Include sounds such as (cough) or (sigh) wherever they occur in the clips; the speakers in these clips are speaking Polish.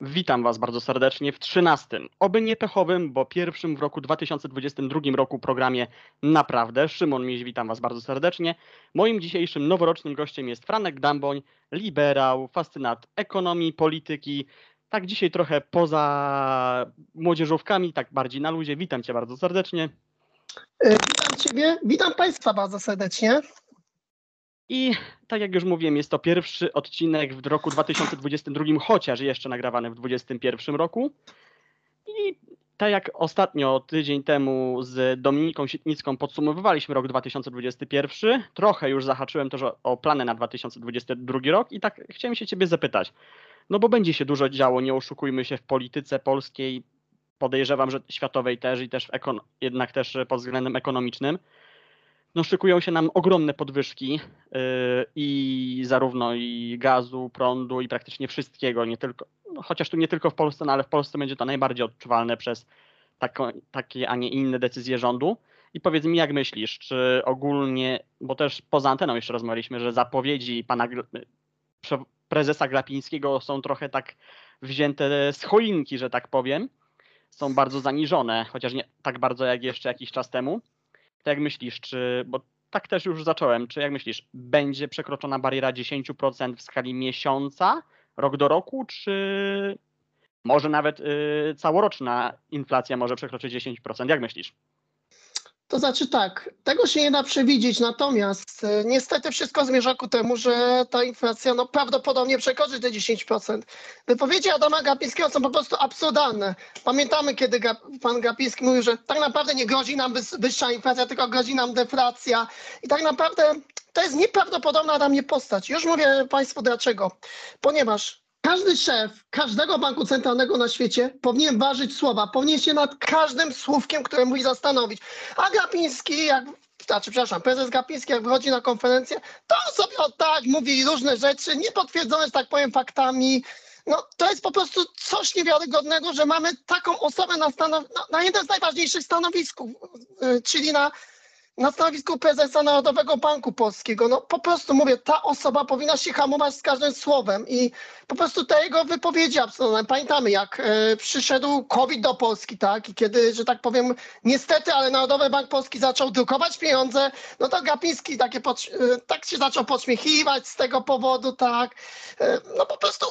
Witam Was bardzo serdecznie w 13, oby nie pechowym, bo pierwszym w roku 2022 roku programie Naprawdę. Szymon Miś, witam Was bardzo serdecznie. Moim dzisiejszym noworocznym gościem jest Franek Damboń, liberał, fascynat ekonomii, polityki. Tak dzisiaj trochę poza młodzieżówkami, tak bardziej na luzie. Witam Cię bardzo serdecznie. E, Witam Ciebie, witam Państwa bardzo serdecznie. I tak jak już mówiłem, jest to pierwszy odcinek w roku 2022, chociaż jeszcze nagrywany w 2021 roku. I tak jak ostatnio, tydzień temu z Dominiką Sitnicką podsumowywaliśmy rok 2021, trochę już zahaczyłem też o, plany na 2022 rok i tak chciałem się ciebie zapytać, no bo będzie się dużo działo, nie oszukujmy się w polityce polskiej, podejrzewam, że światowej też i też ekon- jednak też pod względem ekonomicznym no szykują się nam ogromne podwyżki yy, i zarówno i gazu, prądu i praktycznie wszystkiego, nie tylko, no chociaż tu nie tylko w Polsce, no ale w Polsce będzie to najbardziej odczuwalne przez tako, takie, a nie inne decyzje rządu. I powiedz mi, jak myślisz, czy ogólnie, bo też poza anteną jeszcze rozmawialiśmy, że zapowiedzi pana prezesa Glapińskiego są trochę tak wzięte z choinki, że tak powiem, są bardzo zaniżone, chociaż nie tak bardzo jak jeszcze jakiś czas temu. Jak myślisz, czy, bo tak też już zacząłem, czy jak myślisz, będzie przekroczona bariera 10% w skali miesiąca, rok do roku, czy może nawet y, całoroczna inflacja może przekroczyć 10%? Jak myślisz? To znaczy tak, tego się nie da przewidzieć, natomiast e, niestety wszystko zmierza ku temu, że ta inflacja no, prawdopodobnie przekroczy te 10%. Wypowiedzi Adama Gapińskiego są po prostu absurdalne. Pamiętamy, kiedy Gap- pan Gapiński mówił, że tak naprawdę nie grozi nam wyższa inflacja, tylko grozi nam deflacja. I tak naprawdę to jest nieprawdopodobna dla mnie postać. Już mówię Państwu dlaczego. Ponieważ każdy szef każdego banku centralnego na świecie powinien ważyć słowa, powinien się nad każdym słówkiem, które mówi zastanowić. A Gapiński, jak, znaczy, przepraszam, prezes Gapiński, jak wychodzi na konferencję, to on sobie o tak mówi różne rzeczy, niepotwierdzone, że tak powiem, faktami. No, to jest po prostu coś niewiarygodnego, że mamy taką osobę na, stanow- na, na jednym z najważniejszych stanowisków, yy, czyli na na stanowisku prezesa Narodowego Banku Polskiego. No po prostu mówię, ta osoba powinna się hamować z każdym słowem i po prostu te jego wypowiedzi absolutnie. Pamiętamy, jak e, przyszedł COVID do Polski, tak? I kiedy, że tak powiem, niestety, ale Narodowy Bank Polski zaczął drukować pieniądze, no to Gapiński takie podś- e, tak się zaczął podśmiechiwać z tego powodu, tak? E, no po prostu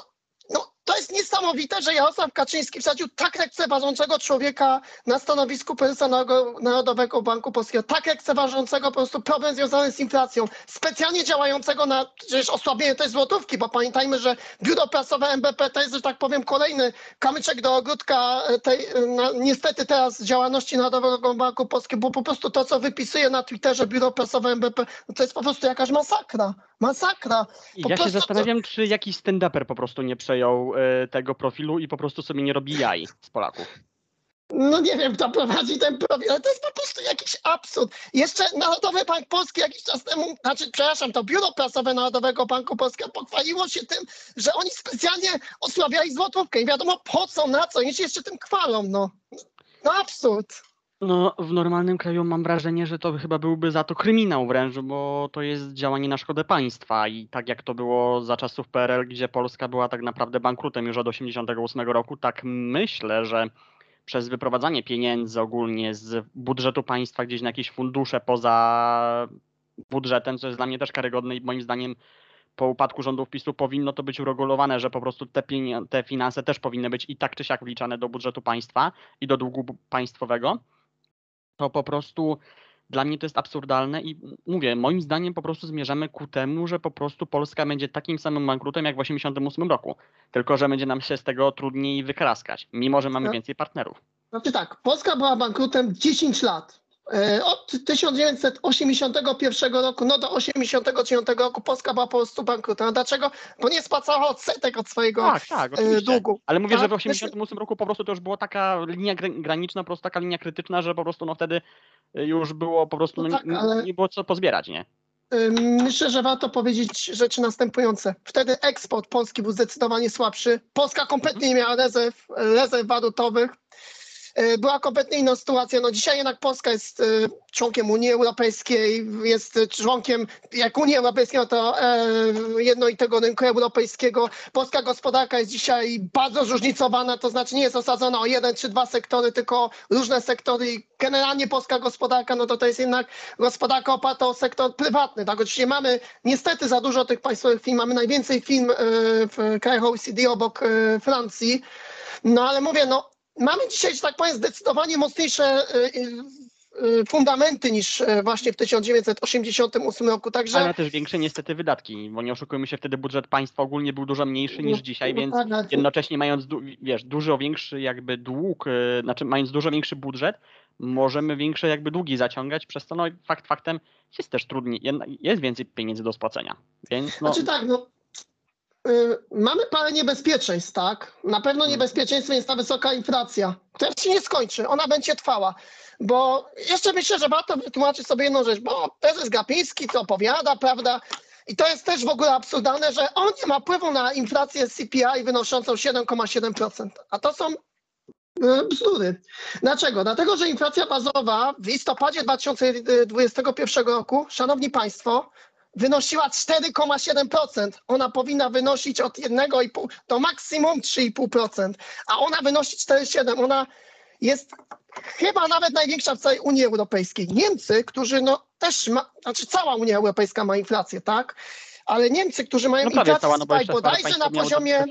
to jest niesamowite, że Jarosław Kaczyński wsadził tak lekceważącego człowieka na stanowisku prezesa Narodo- Narodowego Banku Polskiego, tak lekceważącego po prostu problem związany z inflacją, specjalnie działającego na przecież osłabienie tej złotówki, bo pamiętajmy, że biuro prasowe MBP to jest, że tak powiem, kolejny kamyczek do ogródka e, tej, e, na, niestety teraz działalności Narodowego Banku Polskiego, bo po prostu to, co wypisuje na Twitterze biuro prasowe MBP, no to jest po prostu jakaś masakra. Masakra. Po ja się zastanawiam, czy jakiś stand-uper po prostu nie przejął y, tego profilu i po prostu sobie nie robi jaj z Polaków. No nie wiem, kto prowadzi ten profil, ale to jest po prostu jakiś absurd. Jeszcze Narodowy Bank Polski jakiś czas temu, znaczy, przepraszam, to Biuro Prasowe Narodowego Banku Polskiego pochwaliło się tym, że oni specjalnie osłabiali złotówkę i wiadomo po co, na co, się jeszcze tym chwalą, no. No absurd. No, w normalnym kraju mam wrażenie, że to chyba byłby za to kryminał wręcz, bo to jest działanie na szkodę państwa. I tak jak to było za czasów PRL, gdzie Polska była tak naprawdę bankrutem już od 1988 roku, tak myślę, że przez wyprowadzanie pieniędzy ogólnie z budżetu państwa gdzieś na jakieś fundusze poza budżetem, co jest dla mnie też karygodne i moim zdaniem po upadku rządów PiSu powinno to być uregulowane, że po prostu te, te finanse też powinny być i tak czy siak wliczane do budżetu państwa i do długu państwowego to po prostu dla mnie to jest absurdalne i mówię, moim zdaniem po prostu zmierzamy ku temu, że po prostu Polska będzie takim samym bankrutem jak w 1988 roku. Tylko, że będzie nam się z tego trudniej wykraskać, mimo że mamy No. więcej partnerów. Znaczy tak, Polska była bankrutem 10 lat. E, Od 1981 roku no do 1989 roku Polska była po prostu bankrutem. Dlaczego? Bo nie spłacała odsetek od swojego Tak, tak, e, długu. Ale mówię, że w Tak, 1988 roku po prostu to już była taka linia gr- graniczna, po prostu taka linia krytyczna, że po prostu no wtedy już było po prostu, No no, tak, nie, ale- nie było co pozbierać, nie? Myślę, że warto powiedzieć rzeczy następujące. Wtedy eksport Polski był zdecydowanie słabszy. Polska kompletnie nie miała rezerw, rezerw walutowych. E, była kompletnie inna sytuacja. No dzisiaj jednak Polska jest e, członkiem Unii Europejskiej, jest członkiem, jak Unii Europejskiej, no to e, jednolitego rynku europejskiego. Polska gospodarka jest dzisiaj bardzo zróżnicowana, to znaczy nie jest osadzona o jeden czy dwa sektory, tylko różne sektory i generalnie polska gospodarka, no to to jest jednak gospodarka oparta o sektor prywatny. Tak, oczywiście mamy niestety za dużo tych państwowych firm, mamy najwięcej firm w krajach OECD obok Francji, no ale mówię, no mamy dzisiaj, że tak powiem, zdecydowanie mocniejsze e, e, fundamenty niż właśnie w 1988 roku, także... Ale też większe niestety wydatki, bo nie oszukujmy się, wtedy budżet państwa ogólnie był dużo mniejszy niż dzisiaj, No więc tak, jednocześnie mając, wiesz, dużo większy jakby dług, y, znaczy mając dużo większy budżet, możemy większe jakby długi zaciągać, przez to no fakt faktem jest też trudniej, jest więcej pieniędzy do spłacenia, więc no, Znaczy tak, no. Y, Mamy parę niebezpieczeństw, tak? Na pewno Hmm. niebezpieczeństwem jest ta wysoka inflacja, która się nie skończy, ona będzie trwała. Bo jeszcze myślę, że warto wytłumaczyć sobie jedną rzecz, bo prezes Gapiński to opowiada, prawda? I to jest też w ogóle absurdalne, że on nie ma wpływu na inflację CPI wynoszącą 7,7%. A to są y, bzdury. Dlaczego? Dlatego, że inflacja bazowa w listopadzie 2021 roku, szanowni państwo, wynosiła 4,7%. Ona powinna wynosić od 1,5 do maksimum 3,5%, a ona wynosi 4,7%. Ona jest chyba nawet największa w całej Unii Europejskiej. Niemcy, którzy no też ma, znaczy cała Unia Europejska ma inflację, tak? Ale Niemcy, którzy mają no inflację cała, no bo bodajże na poziomie...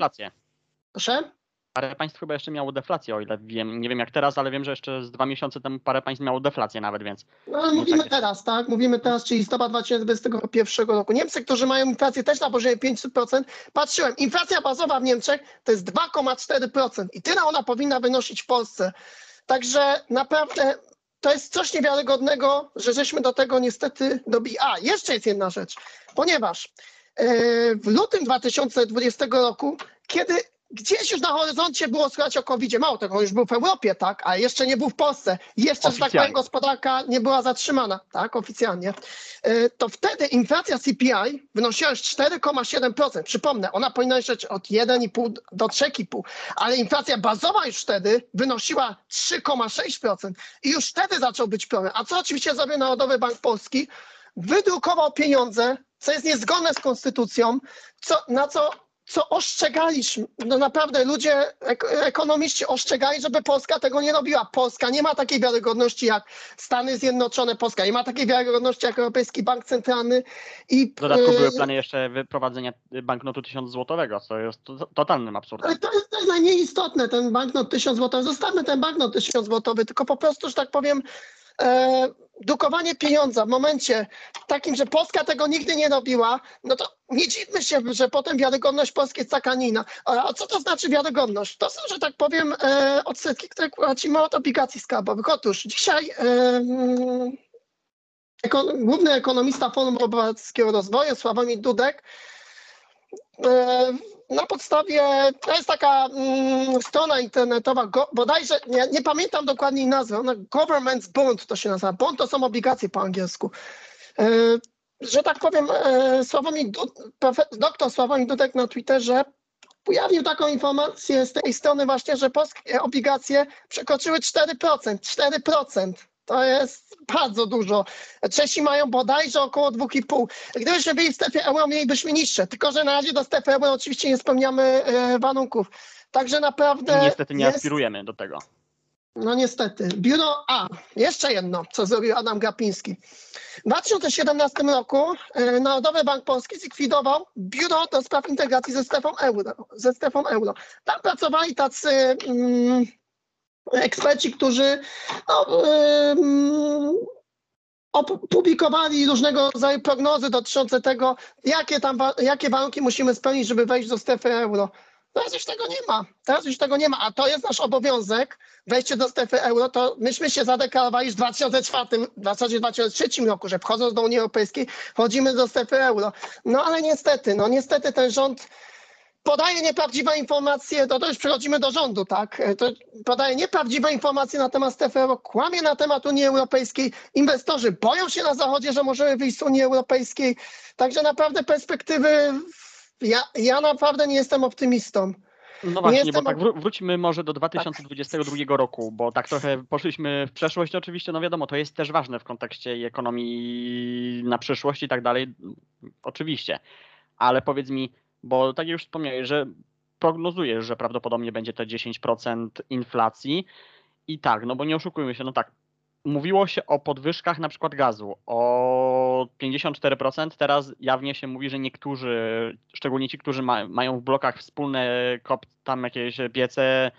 Proszę? Parę państw chyba jeszcze miało deflację, o ile wiem, nie wiem jak teraz, ale wiem, że jeszcze z dwa miesiące temu parę państw miało deflację nawet, więc No ale mówimy tak teraz, tak? Mówimy teraz, czyli listopad 2021 roku. Niemcy, którzy mają inflację też na poziomie 500%, patrzyłem, inflacja bazowa w Niemczech to jest 2,4% i tyle ona powinna wynosić w Polsce. Także naprawdę to jest coś niewiarygodnego, że żeśmy do tego niestety dobili. A, jeszcze jest jedna rzecz, ponieważ e, w lutym 2020 roku, kiedy gdzieś już na horyzoncie było słychać o covid mało tego, on już był w Europie, tak, a jeszcze nie był w Polsce. Jeszcze, że tak powiem, gospodarka nie była zatrzymana, tak, oficjalnie. E, To wtedy inflacja CPI wynosiła już 4,7%. Przypomnę, ona powinna jeszcze od 1,5 do 3,5, ale inflacja bazowa już wtedy wynosiła 3,6% i już wtedy zaczął być problem. A co oczywiście zrobił Narodowy Bank Polski? Wydrukował pieniądze, co jest niezgodne z konstytucją, co, na co co ostrzegaliśmy, no naprawdę ludzie, ek ekonomiści ostrzegali, żeby Polska tego nie robiła. Polska nie ma takiej wiarygodności jak Stany Zjednoczone, Polska nie ma takiej wiarygodności jak Europejski Bank Centralny i w dodatku były e, plany jeszcze wyprowadzenia banknotu 1000 złotowego, co jest to, totalnym absurdem. Ale to jest, to jest ten banknot 1000 zł. Zostawmy ten banknot 1000 zł, tylko po prostu, że tak powiem, e, drukowanie pieniądza w momencie takim, że Polska tego nigdy nie robiła, no to nie dziwmy się, że potem wiarygodność Polski jest taka, a nie inna. A a co to znaczy wiarygodność? To są, że tak powiem, e, odsetki, które płacimy od obligacji skarbowych. Otóż dzisiaj e, mm, ekon, główny ekonomista Forum Obywatelskiego Rozwoju, Sławomir Dudek, e, na podstawie, to jest taka mm, strona internetowa, go, bodajże, nie, nie pamiętam dokładnie jej nazwy, ona Government's Bond to się nazywa. Bond to są obligacje po angielsku. E, że tak powiem, profe- doktor Sławomir Dudek na Twitterze ujawnił taką informację z tej strony właśnie, że polskie obligacje przekroczyły 4%. 4%. To jest bardzo dużo. Czesi mają bodajże około 2,5. Gdybyśmy byli w strefie euro, mielibyśmy niższe. Tylko, że na razie do strefy euro oczywiście nie spełniamy e, warunków. Także naprawdę. I niestety nie jest, aspirujemy do tego. No niestety. Biuro A. Jeszcze jedno, co zrobił Adam Gapiński. W 2017 roku e, Narodowy Bank Polski zlikwidował Biuro do Spraw Integracji ze strefą euro. Ze strefą euro. Tam pracowali tacy mm, eksperci, którzy no, opublikowali różnego rodzaju prognozy dotyczące tego, jakie, tam, jakie warunki musimy spełnić, żeby wejść do strefy euro. Teraz już tego nie ma. Teraz już tego nie ma, a to jest nasz obowiązek, wejście do strefy euro, to myśmy się zadeklarowali w 2004, w zasadzie 2003 roku, że wchodząc do Unii Europejskiej wchodzimy do strefy euro. No ale niestety, no niestety ten rząd podaje nieprawdziwe informacje, to, już przechodzimy do rządu, tak? E, To podaje nieprawdziwe informacje na temat strefy euro, kłamie na temat Unii Europejskiej. Inwestorzy boją się na Zachodzie, że możemy wyjść z Unii Europejskiej. Także naprawdę perspektywy, ja, ja naprawdę nie jestem optymistą. No właśnie, jestem bo tak wró- wróćmy może do 2022 roku, bo tak trochę poszliśmy w przeszłość. Oczywiście, no wiadomo, to jest też ważne w kontekście ekonomii na przyszłość i tak dalej. Oczywiście. Ale powiedz mi, bo tak jak już wspomniałeś, że prognozujesz, że prawdopodobnie będzie to 10% inflacji. I tak, no bo nie oszukujmy się, no tak. Mówiło się o podwyżkach na przykład gazu o 54%. Teraz jawnie się mówi, że niektórzy, szczególnie ci, którzy ma, mają w blokach wspólne kop, tam jakieś piece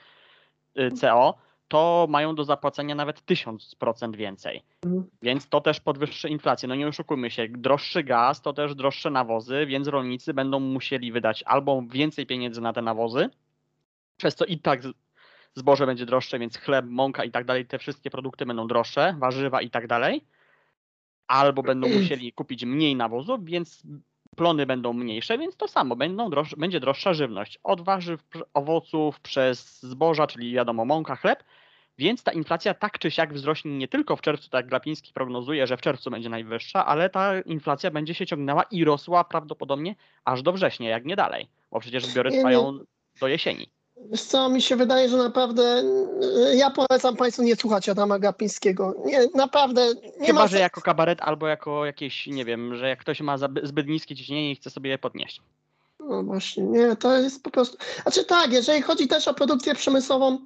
y, CO, to mają do zapłacenia nawet 1000% więcej. Mhm. Więc to też podwyższy inflację. No nie oszukujmy się, droższy gaz to też droższe nawozy, więc rolnicy będą musieli wydać albo więcej pieniędzy na te nawozy, przez co i tak zboże będzie droższe, więc chleb, mąka i tak dalej, te wszystkie produkty będą droższe, warzywa i tak dalej. Albo będą (clears throat) musieli kupić mniej nawozów, więc plony będą mniejsze, więc to samo, będą będzie droższa żywność. Od warzyw, owoców, przez zboża, czyli wiadomo mąka, chleb, więc ta inflacja tak czy siak wzrośnie nie tylko w czerwcu, tak jak Glapiński prognozuje, że w czerwcu będzie najwyższa, ale ta inflacja będzie się ciągnęła i rosła prawdopodobnie aż do września, jak nie dalej, bo przecież zbiory trwają do jesieni. Wiesz co, mi się wydaje, że naprawdę y, ja polecam Państwu nie słuchać Adama Gapińskiego. Nie, naprawdę nie Chyba, ma że jako kabaret albo jako jakieś, nie wiem, że jak ktoś ma zbyt niskie ciśnienie i chce sobie je podnieść. No właśnie, nie, to jest po prostu. Znaczy tak, jeżeli chodzi też o produkcję przemysłową,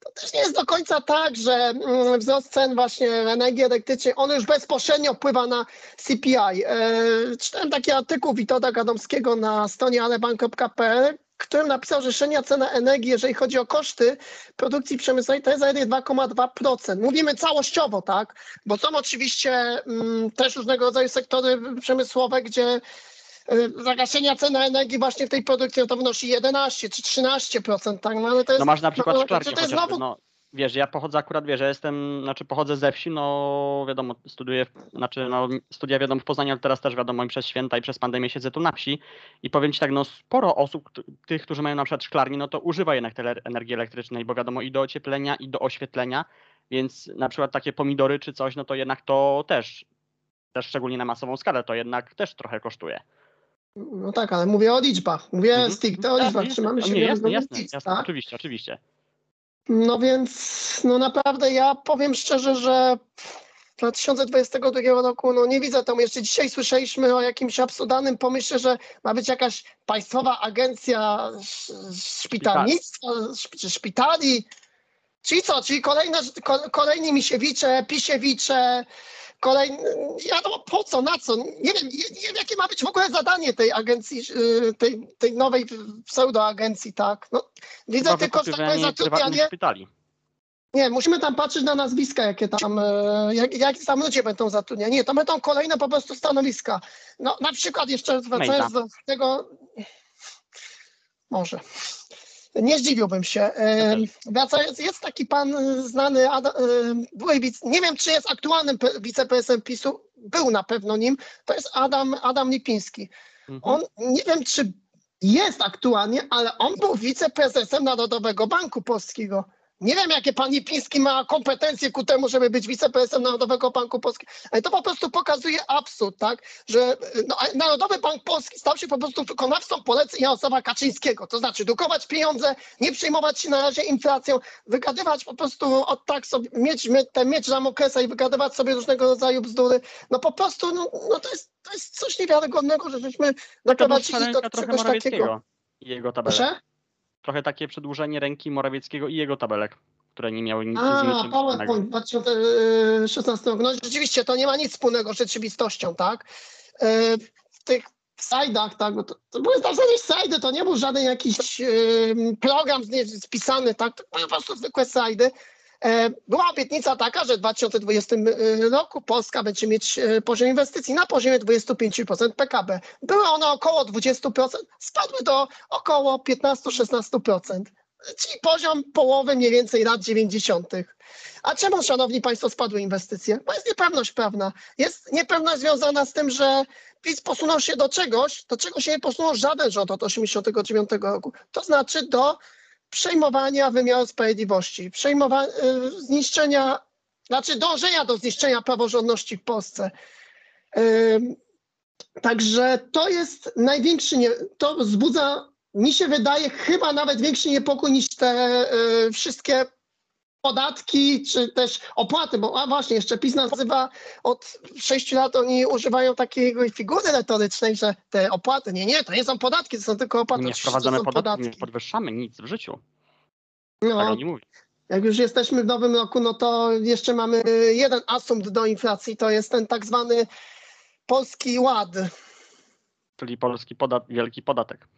to też nie jest do końca tak, że mm, wzrost cen właśnie energii elektrycznej, on już bezpośrednio wpływa na CPI. E, czytałem taki artykuł Witolda Gadomskiego na stronie alebank.pl, którym napisał, że średnia cena energii, jeżeli chodzi o koszty produkcji przemysłowej, to jest zaledwie 2,2%. Mówimy całościowo, tak? Bo są oczywiście mm, też różnego rodzaju sektory przemysłowe, gdzie zagaszenia ceny energii właśnie w tej produkcji no to wynosi 11 czy 13%, tak? No ale to jest. No masz na przykład no, szklarnię to jest chociażby, znowu no wiesz, ja pochodzę akurat, wiesz, ja jestem, znaczy pochodzę ze wsi, no wiadomo, studiuję, znaczy no studia wiadomo w Poznaniu, ale teraz też wiadomo i przez święta i przez pandemię siedzę tu na wsi i powiem Ci tak, no sporo osób, tych, którzy mają na przykład szklarnie, no to używa jednak tej energii elektrycznej, bo wiadomo i do ocieplenia i do oświetlenia, więc na przykład takie pomidory czy coś, no to jednak to też, też szczególnie na masową skalę, to jednak też trochę kosztuje. No tak, ale mówię o liczbach. Mówię Mhm. stricte o Jasne, liczbach. jasne. Trzymamy się nie, jasne, jasne, liczb, jasne, tak? oczywiście, oczywiście. No więc, no naprawdę ja powiem szczerze, że 2022 roku, no nie widzę tam, jeszcze dzisiaj słyszeliśmy o jakimś absurdalnym pomyśle, że ma być jakaś państwowa agencja sz- szpitalnictwa, szpitali. Czyli co, czyli kolejne, ko- kolejni Misiewicze, Pisiewicze, kolejny, wiadomo po co, na co, nie wiem, nie, nie wiem jakie ma być w ogóle zadanie tej agencji, yy, tej, tej nowej pseudoagencji, tak. No, widzę Chyba tylko, że tak prywatnych zatrudnianie szpitali. nie, musimy tam patrzeć na nazwiska, jakie tam, e, jak, jak tam ludzie będą zatrudniani. Nie, to będą kolejne po prostu stanowiska. No na przykład jeszcze wracając do tego, może, nie zdziwiłbym się. Wracając, jest taki pan e, znany, e, były nie wiem czy jest aktualnym wiceprezesem PiSu, był na pewno nim, to jest Adam, Adam Lipiński. Mhm. On, nie wiem czy jest aktualnie, ale on był wiceprezesem Narodowego Banku Polskiego. Nie wiem, jakie pan Lipiński ma kompetencje ku temu, żeby być wiceprezesem Narodowego Banku Polskiego, ale to po prostu pokazuje absurd, tak? Że no, Narodowy Bank Polski stał się po prostu wykonawcą poleceń Jarosława Kaczyńskiego. To znaczy drukować pieniądze, nie przejmować się na razie inflacją, wygadywać po prostu od tak sobie, mieć mie- ten miecz Damoklesa i wygadywać sobie różnego rodzaju bzdury. No po prostu, no, no to, jest, to jest coś niewiarygodnego, że żeśmy doprowadzili do czegoś takiego. Jego tabelek. Proszę? Trochę takie przedłużenie ręki Morawieckiego i jego tabelek, które nie miały nic z A, niczym wspólnego. PowerPoint 2016 roku. No rzeczywiście, to nie ma nic wspólnego z rzeczywistością, tak? E, W tych slajdach, tak, bo to, to były w zasadzie slajdy, to nie był żaden jakiś e, program z spisany, tak, to były po prostu zwykłe slajdy. E, Była obietnica taka, że w 2020 roku Polska będzie mieć e, poziom inwestycji na poziomie 25% PKB. Były one około 20%, spadły do około 15-16% czyli poziom połowy mniej więcej lat 90. A czemu, szanowni państwo, spadły inwestycje? Bo jest niepewność prawna. Jest niepewność związana z tym, że PiS posunął się do czegoś, do czego się nie posunął żaden rząd od 89 roku. To znaczy do przejmowania wymiaru sprawiedliwości, przejmowania, zniszczenia, znaczy dążenia do zniszczenia praworządności w Polsce. Także to jest największy, nie, to wzbudza mi się wydaje chyba nawet większy niepokój niż te y, wszystkie podatki, czy też opłaty, bo a właśnie, jeszcze PiS nazywa od 6 lat oni używają takiej figury retorycznej, że te opłaty, nie, nie, to nie są podatki, to są tylko opłaty. Nie wprowadzamy są podatków, nie podwyższamy nic w życiu. Tak No, oni mówią. jak już jesteśmy w nowym roku, no to jeszcze mamy jeden asumpt do inflacji, to jest ten tak zwany polski ład. Czyli polski podat, wielki podatek.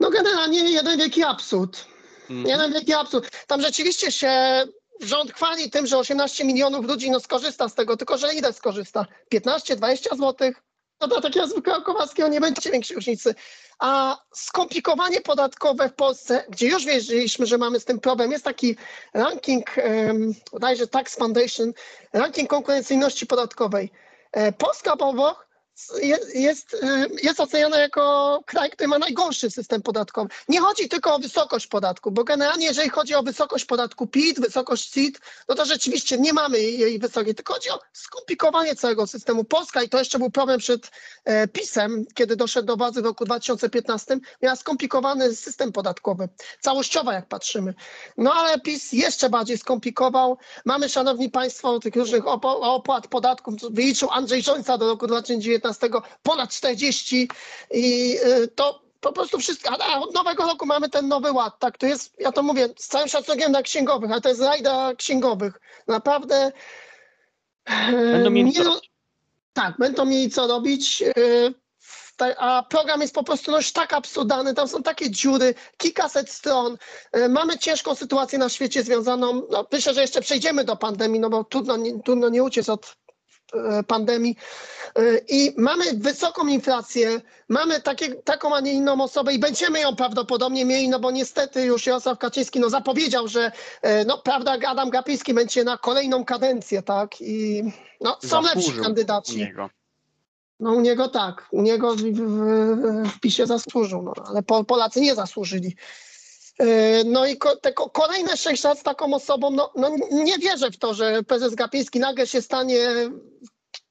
No generalnie jeden wielki absurd. Mhm. Jeden wielki absurd. Tam rzeczywiście się rząd chwali tym, że 18 milionów ludzi no, skorzysta z tego, tylko że ile skorzysta? 15, 20 złotych? No to takiego zwykłego Kowalskiego nie będzie większej różnicy. A skomplikowanie podatkowe w Polsce, gdzie już wiedzieliśmy, że mamy z tym problem, jest taki ranking, um, bodajże Tax Foundation, ranking konkurencyjności podatkowej. E, Polska po Włoch jest, e, jest oceniana jako kraj, który ma najgorszy system podatkowy. Nie chodzi tylko o wysokość podatku, bo generalnie jeżeli chodzi o wysokość podatku PIT, wysokość CIT, no to rzeczywiście nie mamy jej wysokiej, tylko chodzi o skomplikowanie całego systemu. Polska, i to jeszcze był problem przed e, PiSem, kiedy doszedł do władzy w roku 2015, miała skomplikowany system podatkowy, całościowo jak patrzymy. No ale PiS jeszcze bardziej skomplikował. Mamy, szanowni państwo, tych różnych opłat, podatków, wyliczył Andrzej Żońca do roku 2019 ponad 40 i y, to po prostu wszystko, a od nowego roku mamy ten nowy ład, tak, to jest, ja to mówię, z całym szacunkiem dla księgowych, ale to jest rajda księgowych, naprawdę. Będą mieli co robić. tak, będą mieli co robić. y, A program jest po prostu no, tak absurdalny, tam są takie dziury, kilkaset stron. y, Mamy ciężką sytuację na świecie związaną, no, myślę, że jeszcze przejdziemy do pandemii, no bo trudno, nie- trudno nie uciec od pandemii. Y, I mamy wysoką inflację, mamy takie, taką, a nie inną osobę i będziemy ją prawdopodobnie mieli, no bo niestety już Jarosław Kaczyński no, zapowiedział, że e, no, prawda, Adam Gapiński będzie na kolejną kadencję, tak? I no, są lepsi Zasłużył u kandydaci. niego. No u niego tak, u niego w, w, w PiSie zasłużył, no, ale po, Polacy nie zasłużyli. Yy, No i kolejne sześć lat z taką osobą, no, no nie wierzę w to, że prezes Gapiński nagle się stanie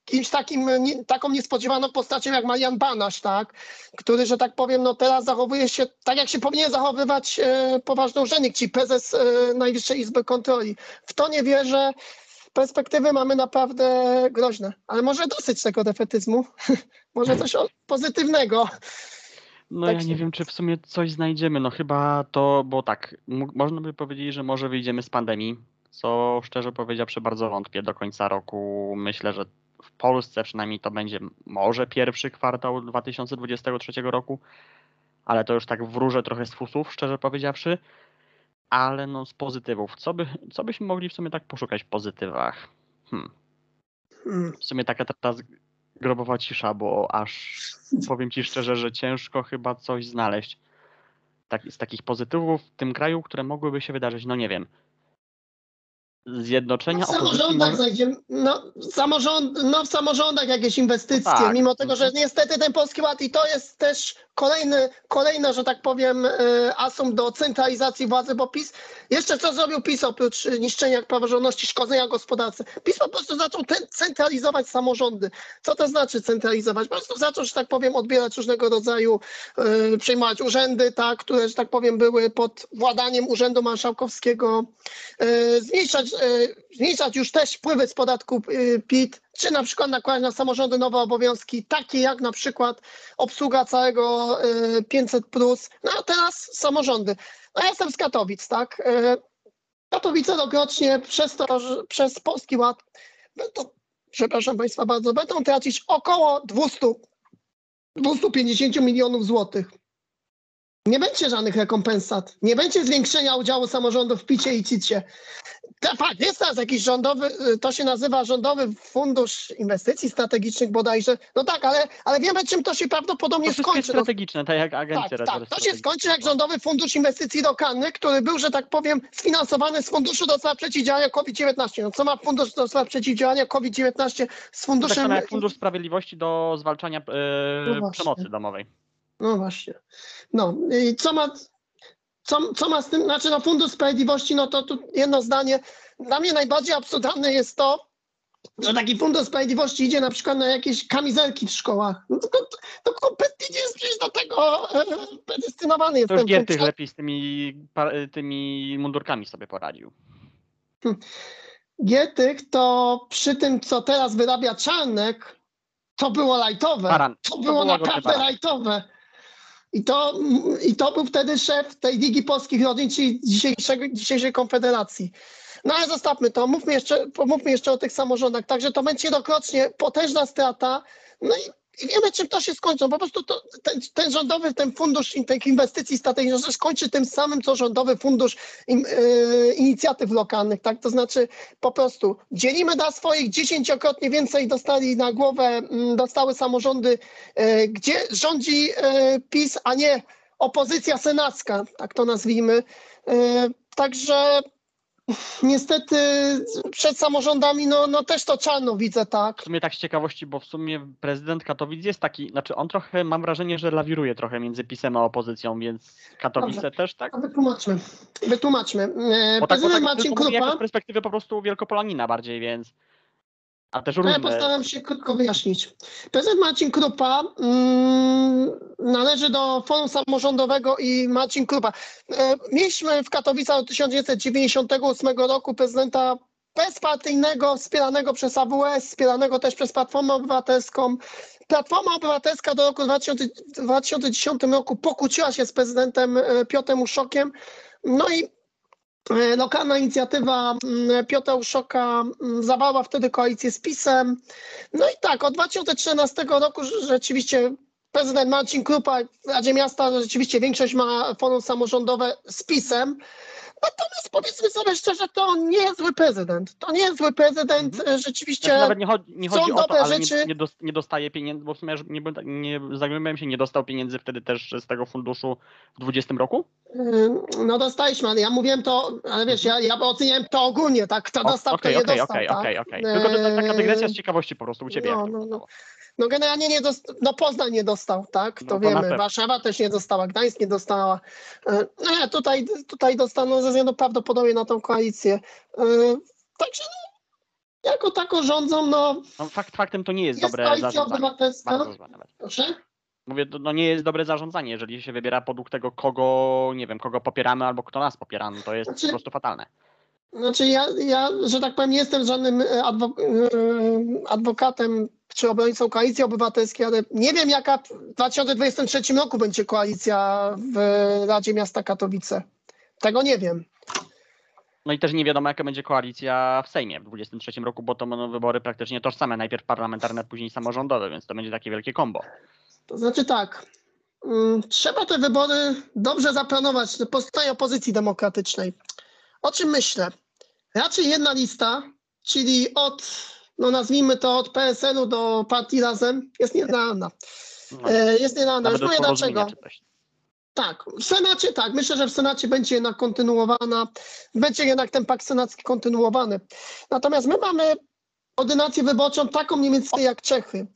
kimś takim, taką niespodziewaną postacią jak Marian Banaś, tak? który, że tak powiem, no teraz zachowuje się tak, jak się powinien zachowywać e, poważny urzędnik, czyli prezes e, Najwyższej Izby Kontroli. W to nie wierzę. Perspektywy mamy naprawdę groźne, ale może dosyć tego defetyzmu. (laughs) może coś pozytywnego. No Tak ja nie wiem, czy w sumie coś znajdziemy. No chyba to, bo tak, można by powiedzieć, że może wyjdziemy z pandemii, co szczerze powiedziawszy bardzo wątpię do końca roku. Myślę, że w Polsce przynajmniej to będzie może pierwszy kwartał 2023 roku, ale to już tak wróżę trochę z fusów, szczerze powiedziawszy. Ale no z pozytywów, co, by, co byśmy mogli w sumie tak poszukać w pozytywach? Hmm. Hmm. w sumie taka teraz grobowa cisza, bo aż powiem ci szczerze, że ciężko chyba coś znaleźć tak, z takich pozytywów w tym kraju, które mogłyby się wydarzyć. No nie wiem. Zjednoczenia W opozycji samorządach może... znajdziemy, no, samorząd, no w samorządach jakieś inwestycje, No tak. mimo tego, że niestety ten Polski Ład i to jest też kolejny, kolejna, że tak powiem, e, asum do centralizacji władzy, bo PiS, jeszcze co zrobił PiS oprócz e, niszczenia praworządności, szkodzenia gospodarce? PiS po prostu zaczął centralizować samorządy. Co to znaczy centralizować? Po prostu zaczął, że tak powiem, odbierać różnego rodzaju, e, przejmować urzędy, tak, które, że tak powiem, były pod władaniem Urzędu Marszałkowskiego, e, zmniejszać, e, zmniejszać już też wpływy z podatku e, PIT, czy na przykład nakładać na samorządy nowe obowiązki, takie jak na przykład obsługa całego e, 500. No a teraz samorządy. No ja jestem z Katowic, tak? E, Katowice rokrocznie przez to, przez Polski Ład będą, przepraszam Państwa bardzo, będą tracić około 200, 250 milionów złotych. Nie będzie żadnych rekompensat, nie będzie zwiększenia udziału samorządów w picie i cicie. Ta, fakt, jest teraz jakiś rządowy, y, to się nazywa Rządowy Fundusz Inwestycji Strategicznych bodajże. No tak, ale, ale wiemy, czym to się prawdopodobnie To skończy. No, strategiczne, tak jak agencja tak, tak. To się skończy jak Rządowy Fundusz Inwestycji Lokalnych, który był, że tak powiem, sfinansowany z Funduszu do spraw przeciwdziałania COVID-19. No co ma Fundusz do spraw przeciwdziałania COVID-19 z Tak funduszem... samo jak Fundusz Sprawiedliwości do zwalczania No e, właśnie. przemocy domowej. No właśnie. No i co ma, co, co ma z tym, znaczy no Fundusz Sprawiedliwości, no to tu jedno zdanie. Dla mnie najbardziej absurdalne jest to, że taki Fundusz Sprawiedliwości idzie na przykład na jakieś kamizelki w szkołach. No to, to, to kompletnie nie jest przecież do tego to e, predestynowany To już Giertych lepiej z tymi, pa- tymi mundurkami sobie poradził. Giertych to przy tym, co teraz wyrabia Czarnek, to było lajtowe. Baran. To To było łagodny naprawdę lajtowe. I to, I to był wtedy szef tej Ligi Polskich Rodzin, czyli dzisiejszej Konfederacji. No ale zostawmy to, mówmy jeszcze, mówmy jeszcze o tych samorządach. Także to będzie jednokrotnie potężna strata. No i, i wiemy, czym to się skończy. Po prostu to, ten, ten rządowy, ten fundusz in- tych inwestycji strategicznych skończy tym samym, co rządowy fundusz im, e, inicjatyw lokalnych. Tak? To znaczy po prostu dzielimy dla swoich dziesięciokrotnie więcej dostali na głowę, mm, dostały samorządy e, gdzie rządzi e, PiS, a nie opozycja senacka, tak to nazwijmy. Także niestety przed samorządami no, no też to czarno widzę, tak. W sumie tak z ciekawości, bo w sumie prezydent Katowic jest taki, znaczy on trochę, mam wrażenie, że lawiruje trochę między PiSem a opozycją, więc Katowice Dobrze. też tak? Wytłumaczmy. Wytłumaczmy. E, Bo tak, bo Prezydent tak Marcin tylko mówię jako Krupa. z perspektywy po prostu Wielkopolanina bardziej, więc... A też No ja różne... postaram się krótko wyjaśnić. Prezydent Marcin Krupa mm, należy do Forum Samorządowego i Marcin Krupa. E, mieliśmy w Katowicach od 1998 roku prezydenta bezpartyjnego, wspieranego przez AWS, wspieranego też przez Platformę Obywatelską. Platforma Obywatelska do roku 2000, 2010 roku pokłóciła się z prezydentem e, Piotrem Uszokiem. No i Lokalna inicjatywa mm, Piotra Uszoka mm, zawarła wtedy koalicję z PiSem. No i tak, od 2013 roku rze- rzeczywiście prezydent Marcin Krupa w Radzie Miasta rzeczywiście większość ma forum samorządowe z PiSem. Natomiast powiedzmy sobie szczerze, to nie jest zły prezydent. To nie jest zły prezydent, e, rzeczywiście. Znaczy, nawet nie chodzi, nie są chodzi o to, dobre ale nie, rzeczy. nie, nie dostaje pieniędzy, bo w sumie nie, nie zagłębiałem się, nie dostał pieniędzy wtedy też z tego funduszu w 2020 roku? No dostaliśmy, ale ja mówiłem to, ale wiesz, ja, ja oceniałem to ogólnie, tak, kto O, dostał, Okej, kto nie okej, dostał. okej, tak? okej, okej. Tylko to, taka dygresja z ciekawości po prostu u ciebie. No, no, no. No generalnie nie dostał, no Poznań nie dostał, tak, to No, to wiemy. Warszawa też nie dostała, Gdańsk nie dostała. E, Nie, tutaj, tutaj dostaną ze względu prawdopodobnie na tą koalicję. E, Także no, jako tako rządzą, no No, fakt faktem to nie jest, jest dobre zarządzanie. Proszę? Mówię, to no nie jest dobre zarządzanie, jeżeli się wybiera podług tego, kogo, nie wiem, kogo popieramy albo kto nas popiera, no to jest Znaczy- po prostu fatalne. Znaczy ja, ja, że tak powiem, nie jestem żadnym e, adwo, e, adwokatem czy obrońcą koalicji obywatelskiej, ale nie wiem jaka w 2023 roku będzie koalicja w Radzie Miasta Katowice. Tego nie wiem. No i też nie wiadomo, jaka będzie koalicja w Sejmie w 2023 roku, bo to będą wybory praktycznie tożsame, najpierw parlamentarne, później samorządowe, więc to będzie takie wielkie kombo. To znaczy tak, mm, trzeba te wybory dobrze zaplanować po stronie opozycji demokratycznej. O czym myślę? Raczej jedna lista, czyli od, no nazwijmy to od PSL-u do partii Razem, jest nierealna. No, E, Jest nierealna. Już porozumienia dlaczego. Tak, w Senacie tak. Myślę, że w Senacie będzie jednak kontynuowana, będzie jednak ten pakt senacki kontynuowany. Natomiast my mamy ordynację wyborczą taką mniej więcej jak Czechy.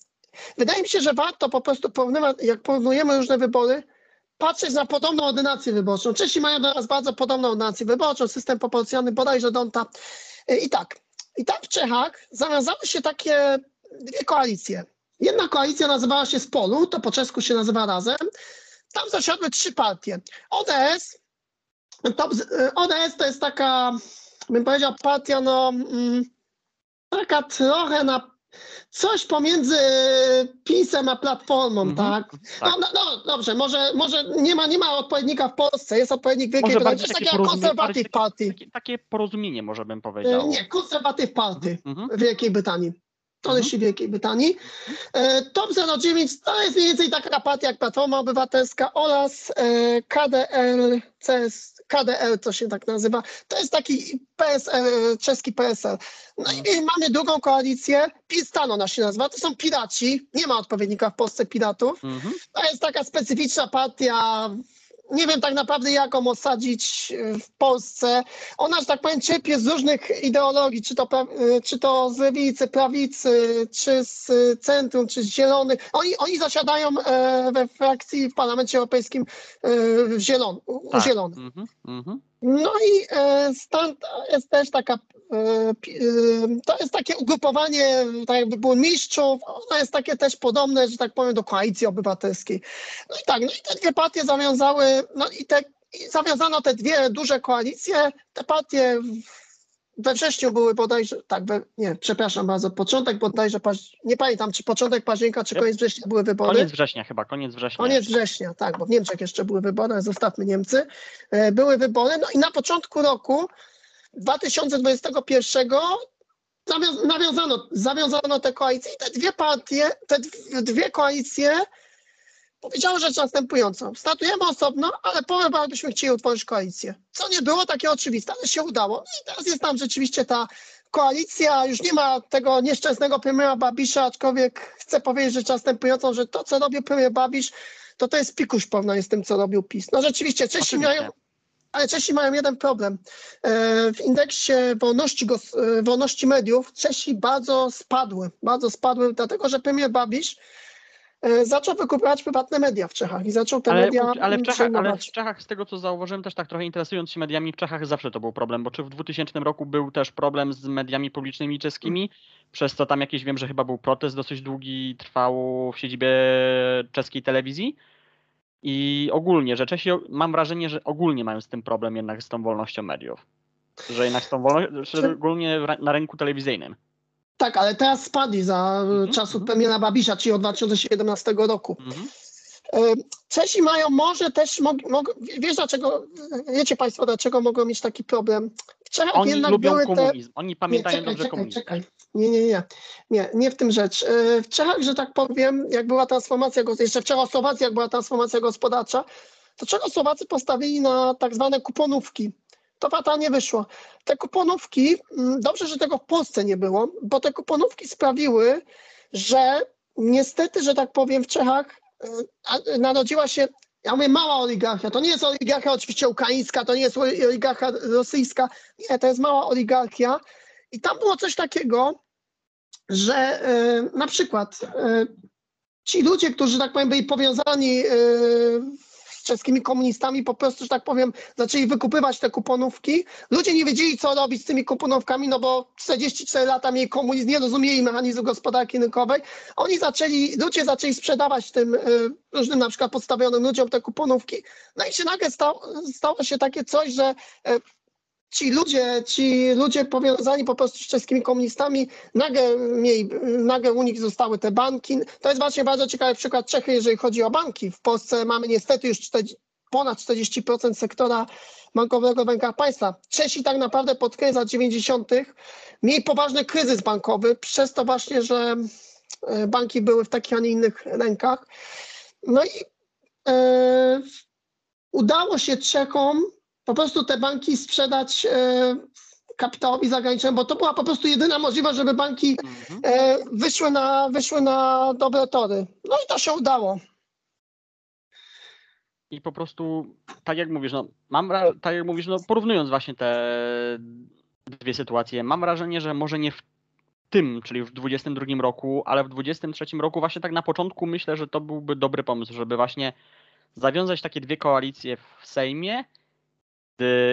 Wydaje mi się, że warto po prostu porównywać, jak porównujemy różne wybory, patrzeć na podobną ordynację wyborczą. Czesi mają do nas bardzo podobną ordynację wyborczą, system proporcjonalny bodajże Donta. E, I tak, i tak w Czechach zawiązały się takie dwie koalicje. Jedna koalicja nazywała się Spolu, to po czesku się nazywa Razem. Tam zasiadły trzy partie. ODS, to, y, ODS to jest taka, bym powiedział, partia, no, mm, taka trochę na coś pomiędzy PiSem a Platformą, Mhm, tak? tak. No, no, no dobrze, może, może nie, ma, nie ma odpowiednika w Polsce, jest odpowiednik w Wielkiej Brytanii, jest takie taka bardziej party. Takie, takie porozumienie może bym Y, powiedział. Nie, konserwatyw party Mhm. w Wielkiej Brytanii. To Mhm. jest w Wielkiej Brytanii. E, Top 09 to jest mniej więcej taka partia jak Platforma Obywatelska oraz e, KDL, CS, KDL to się tak nazywa. To jest taki PSL, czeski PSL. No i mamy drugą koalicję, PiS ona się nazywa, to są piraci. Nie ma odpowiednika w Polsce piratów. Mhm. To jest taka specyficzna partia. Nie wiem tak naprawdę, jak ją osadzić e, w Polsce. Ona, że tak powiem, czerpie z różnych ideologii, czy to, e, czy to z lewicy, prawicy, czy z centrum, czy z zielonych. Oni, oni zasiadają e, we frakcji w Parlamencie Europejskim zielon, Tak. zielonych. Mhm. Mhm. No i e, stąd jest też taka e, e, to jest takie ugrupowanie, tak jakby burmistrzów, ono jest takie też podobne, że tak powiem, do koalicji obywatelskiej. No i tak, no i te dwie partie zawiązały, no i te, i zawiązano te dwie duże koalicje, te partie we wrześniu były bodajże, tak, we, nie, przepraszam bardzo, początek bodajże, paź, nie pamiętam, czy początek października, czy koniec września były wybory. Koniec września chyba, koniec września. Koniec września, tak, bo w Niemczech jeszcze były wybory, zostawmy Niemcy. E, Były wybory, no i na początku roku 2021 zawią- nawiązano, zawiązano te koalicje i te dwie partie, te dwie koalicje powiedziały rzecz następującą. Startujemy osobno, ale po wyborach byśmy chcieli utworzyć koalicję. Co nie było takie oczywiste, ale się udało. I teraz jest tam rzeczywiście ta koalicja, już nie ma tego nieszczęsnego premiera Babisza, aczkolwiek chcę powiedzieć rzecz następującą, że to, co robił premier Babisz, to to jest pikuś w porównaniu z tym, co robił PiS. No rzeczywiście, Czesi mają, ale Czesi mają jeden problem. E, W indeksie wolności, e, wolności mediów Czesi bardzo spadły. Bardzo spadły, dlatego że premier Babisz zaczął wykupywać prywatne media w Czechach i zaczął te Ale, media ale, w Czechach, ale w Czechach, z tego co zauważyłem, też tak trochę interesując się mediami, w Czechach zawsze to był problem, bo czy w 2000 roku był też problem z mediami publicznymi czeskimi, przez co tam jakiś, wiem, że chyba był protest dosyć długi, trwał w siedzibie czeskiej telewizji. I ogólnie, że Czesi, mam wrażenie, że ogólnie mają z tym problem jednak z tą wolnością mediów. Że jednak z tą wolnością, szczególnie na rynku telewizyjnym. Tak, ale teraz spadli za e, Mhm, czasów mhm. premiera Babisza, czyli od 2017 roku. Mhm. E, Czesi mają może też, mog, mog, wiesz dlaczego, wiecie Państwo, dlaczego mogą mieć taki problem? W Czechach Oni jednak lubią były te... komunizm, oni pamiętają nie, czekaj, dobrze czekaj, komunizm. czekaj. Nie, nie, nie, nie, nie w tym rzecz. E, W Czechach, że tak powiem, jak była transformacja, jeszcze w Czechosłowacji, jak była transformacja gospodarcza, to Czechosłowacy postawili na tak zwane kuponówki. To fata nie wyszło. Te kuponówki, mm, dobrze, że tego w Polsce nie było, bo te kuponówki sprawiły, że niestety, że tak powiem, w Czechach e, a- narodziła się, ja mówię mała oligarchia, to nie jest oligarchia oczywiście ukraińska, to nie jest oli- oligarchia rosyjska, nie, to jest mała oligarchia. I tam było coś takiego, że e, na przykład ci ludzie, którzy, tak powiem, byli powiązani czeskimi komunistami, po prostu, że tak powiem, zaczęli wykupywać te kuponówki. Ludzie nie wiedzieli, co robić z tymi kuponówkami, no bo 44 lata mieli komunizm, nie rozumieli mechanizmu gospodarki rynkowej. Oni zaczęli, ludzie zaczęli sprzedawać tym e, różnym na przykład podstawionym ludziom te kuponówki. No i się nagle stało, stało się takie coś, że e, ci ludzie, ci ludzie powiązani po prostu z czeskimi komunistami, nagle, mieli, nagle u nich zostały te banki. To jest właśnie bardzo ciekawy przykład Czechy, jeżeli chodzi o banki. W Polsce mamy niestety już 40, ponad 40% sektora bankowego w rękach państwa. Czesi tak naprawdę pod koniec lat 90. mieli poważny kryzys bankowy, przez to właśnie, że e, banki były w takich, a nie innych rękach. No i e, udało się Czechom po prostu te banki sprzedać e, kapitałowi zagranicznemu, bo to była po prostu jedyna możliwość, żeby banki Mhm. e, wyszły, na, wyszły na dobre tory. No i to się udało. I po prostu, tak jak mówisz, no, mam, tak jak mówisz, no, porównując właśnie te dwie sytuacje, mam wrażenie, że może nie w tym, czyli w 22 roku, ale w 23 roku właśnie tak na początku myślę, że to byłby dobry pomysł, żeby właśnie zawiązać takie dwie koalicje w Sejmie,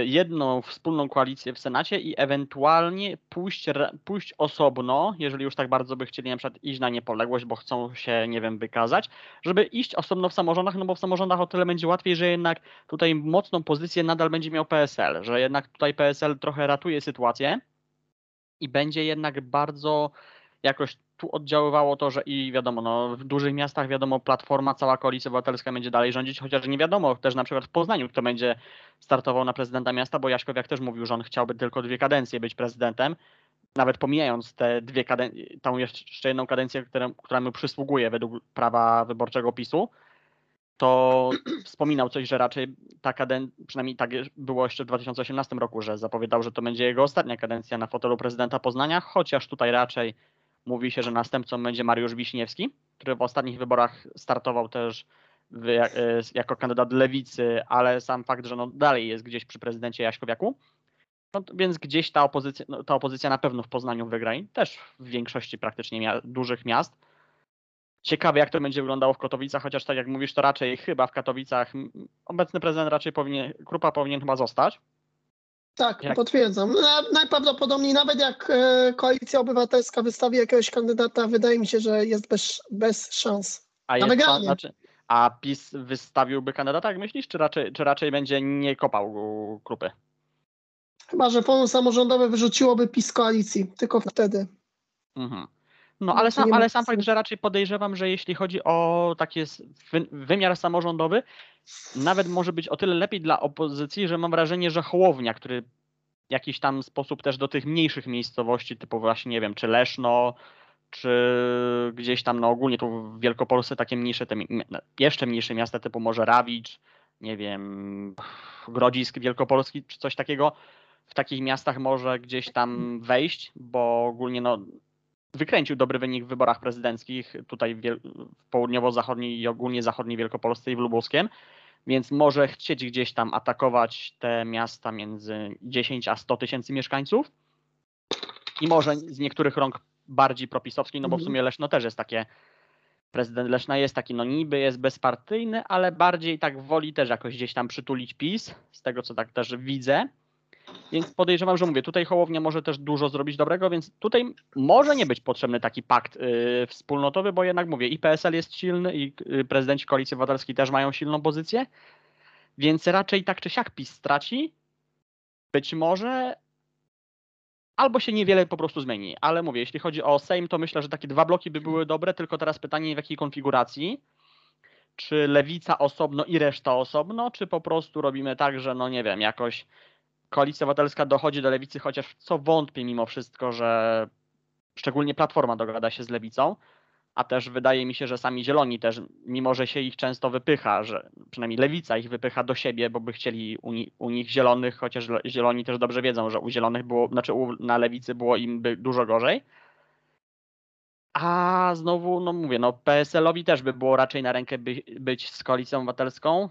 jedną wspólną koalicję w Senacie i ewentualnie pójść, pójść osobno, jeżeli już tak bardzo by chcieli na przykład iść na niepodległość, bo chcą się, nie wiem, wykazać, żeby iść osobno w samorządach, no bo w samorządach o tyle będzie łatwiej, że jednak tutaj mocną pozycję nadal będzie miał PSL, że jednak tutaj PSL trochę ratuje sytuację i będzie jednak bardzo jakoś tu oddziaływało to, że i wiadomo, no, w dużych miastach wiadomo, Platforma, cała koalicja obywatelska będzie dalej rządzić, chociaż nie wiadomo też na przykład w Poznaniu, kto będzie startował na prezydenta miasta, bo Jaśkowiak też mówił, że on chciałby tylko dwie kadencje być prezydentem, nawet pomijając te dwie kadencje, tą jeszcze jedną kadencję, która, która mu przysługuje według prawa wyborczego PiSu, to (clears throat) wspominał coś, że raczej ta kadencja, przynajmniej tak było jeszcze w 2018 roku, że zapowiadał, że to będzie jego ostatnia kadencja na fotelu prezydenta Poznania, chociaż tutaj raczej mówi się, że następcą będzie Mariusz Wiśniewski, który w ostatnich wyborach startował też w, e, jako kandydat lewicy, ale sam fakt, że no dalej jest gdzieś przy prezydencie Jaśkowiaku, no więc gdzieś ta opozycja, no ta opozycja na pewno w Poznaniu wygra i też w większości praktycznie mia- dużych miast. Ciekawe, jak to będzie wyglądało w Katowicach, chociaż tak jak mówisz, to raczej chyba w Katowicach obecny prezydent raczej powinien, Krupa powinien chyba zostać. Tak, Jak- potwierdzam. Na, najprawdopodobniej nawet jak e, Koalicja Obywatelska wystawi jakiegoś kandydata, wydaje mi się, że jest bez, bez szans. A, Na wygranie. znaczy, a PiS wystawiłby kandydata, jak myślisz, czy raczej, czy raczej będzie nie kopał grupy? Chyba, że forum samorządowe wyrzuciłoby PiS z koalicji, tylko wtedy. Mhm. No, No ale sam, ale sam fakt, że raczej podejrzewam, że jeśli chodzi o taki wymiar samorządowy, nawet może być o tyle lepiej dla opozycji, że mam wrażenie, że Hołownia, który w jakiś tam sposób też do tych mniejszych miejscowości, typu właśnie, nie wiem, czy Leszno, czy gdzieś tam, no ogólnie tu w Wielkopolsce takie mniejsze, te, jeszcze mniejsze miasta typu może Rawicz, nie wiem, Grodzisk Wielkopolski, czy coś takiego, w takich miastach może gdzieś tam wejść, bo ogólnie no, wykręcił dobry wynik w wyborach prezydenckich tutaj w, południowo-zachodniej i ogólnie zachodniej Wielkopolsce i w Lubuskiem, więc może chcieć gdzieś tam atakować te miasta między 10 a 100 tysięcy mieszkańców i może z niektórych rąk bardziej propisowski, no bo w Mhm. sumie Leszno też jest takie, prezydent Leszna jest taki, no niby jest bezpartyjny, ale bardziej tak woli też jakoś gdzieś tam przytulić PiS, z tego co tak też widzę. Więc podejrzewam, że mówię, tutaj Hołownia może też dużo zrobić dobrego, więc tutaj może nie być potrzebny taki pakt y, wspólnotowy, bo jednak mówię, i PSL jest silny, i y, prezydenci Koalicji Obywatelskiej też mają silną pozycję, więc raczej tak czy siak PiS straci. Być może albo się niewiele po prostu zmieni, ale mówię, jeśli chodzi o Sejm, to myślę, że takie dwa bloki by były dobre, tylko teraz pytanie w jakiej konfiguracji. Czy lewica osobno i reszta osobno, czy po prostu robimy tak, że no nie wiem, jakoś Koalicja Obywatelska dochodzi do lewicy, chociaż w co wątpię mimo wszystko, że szczególnie Platforma dogada się z lewicą, a też wydaje mi się, że sami zieloni też, mimo że się ich często wypycha, że przynajmniej lewica ich wypycha do siebie, bo by chcieli u, ni- u nich zielonych, chociaż zieloni też dobrze wiedzą, że u zielonych było, znaczy u, na lewicy było im by dużo gorzej. A znowu, no mówię, no PSL-owi też by było raczej na rękę by, być z koalicją obywatelską,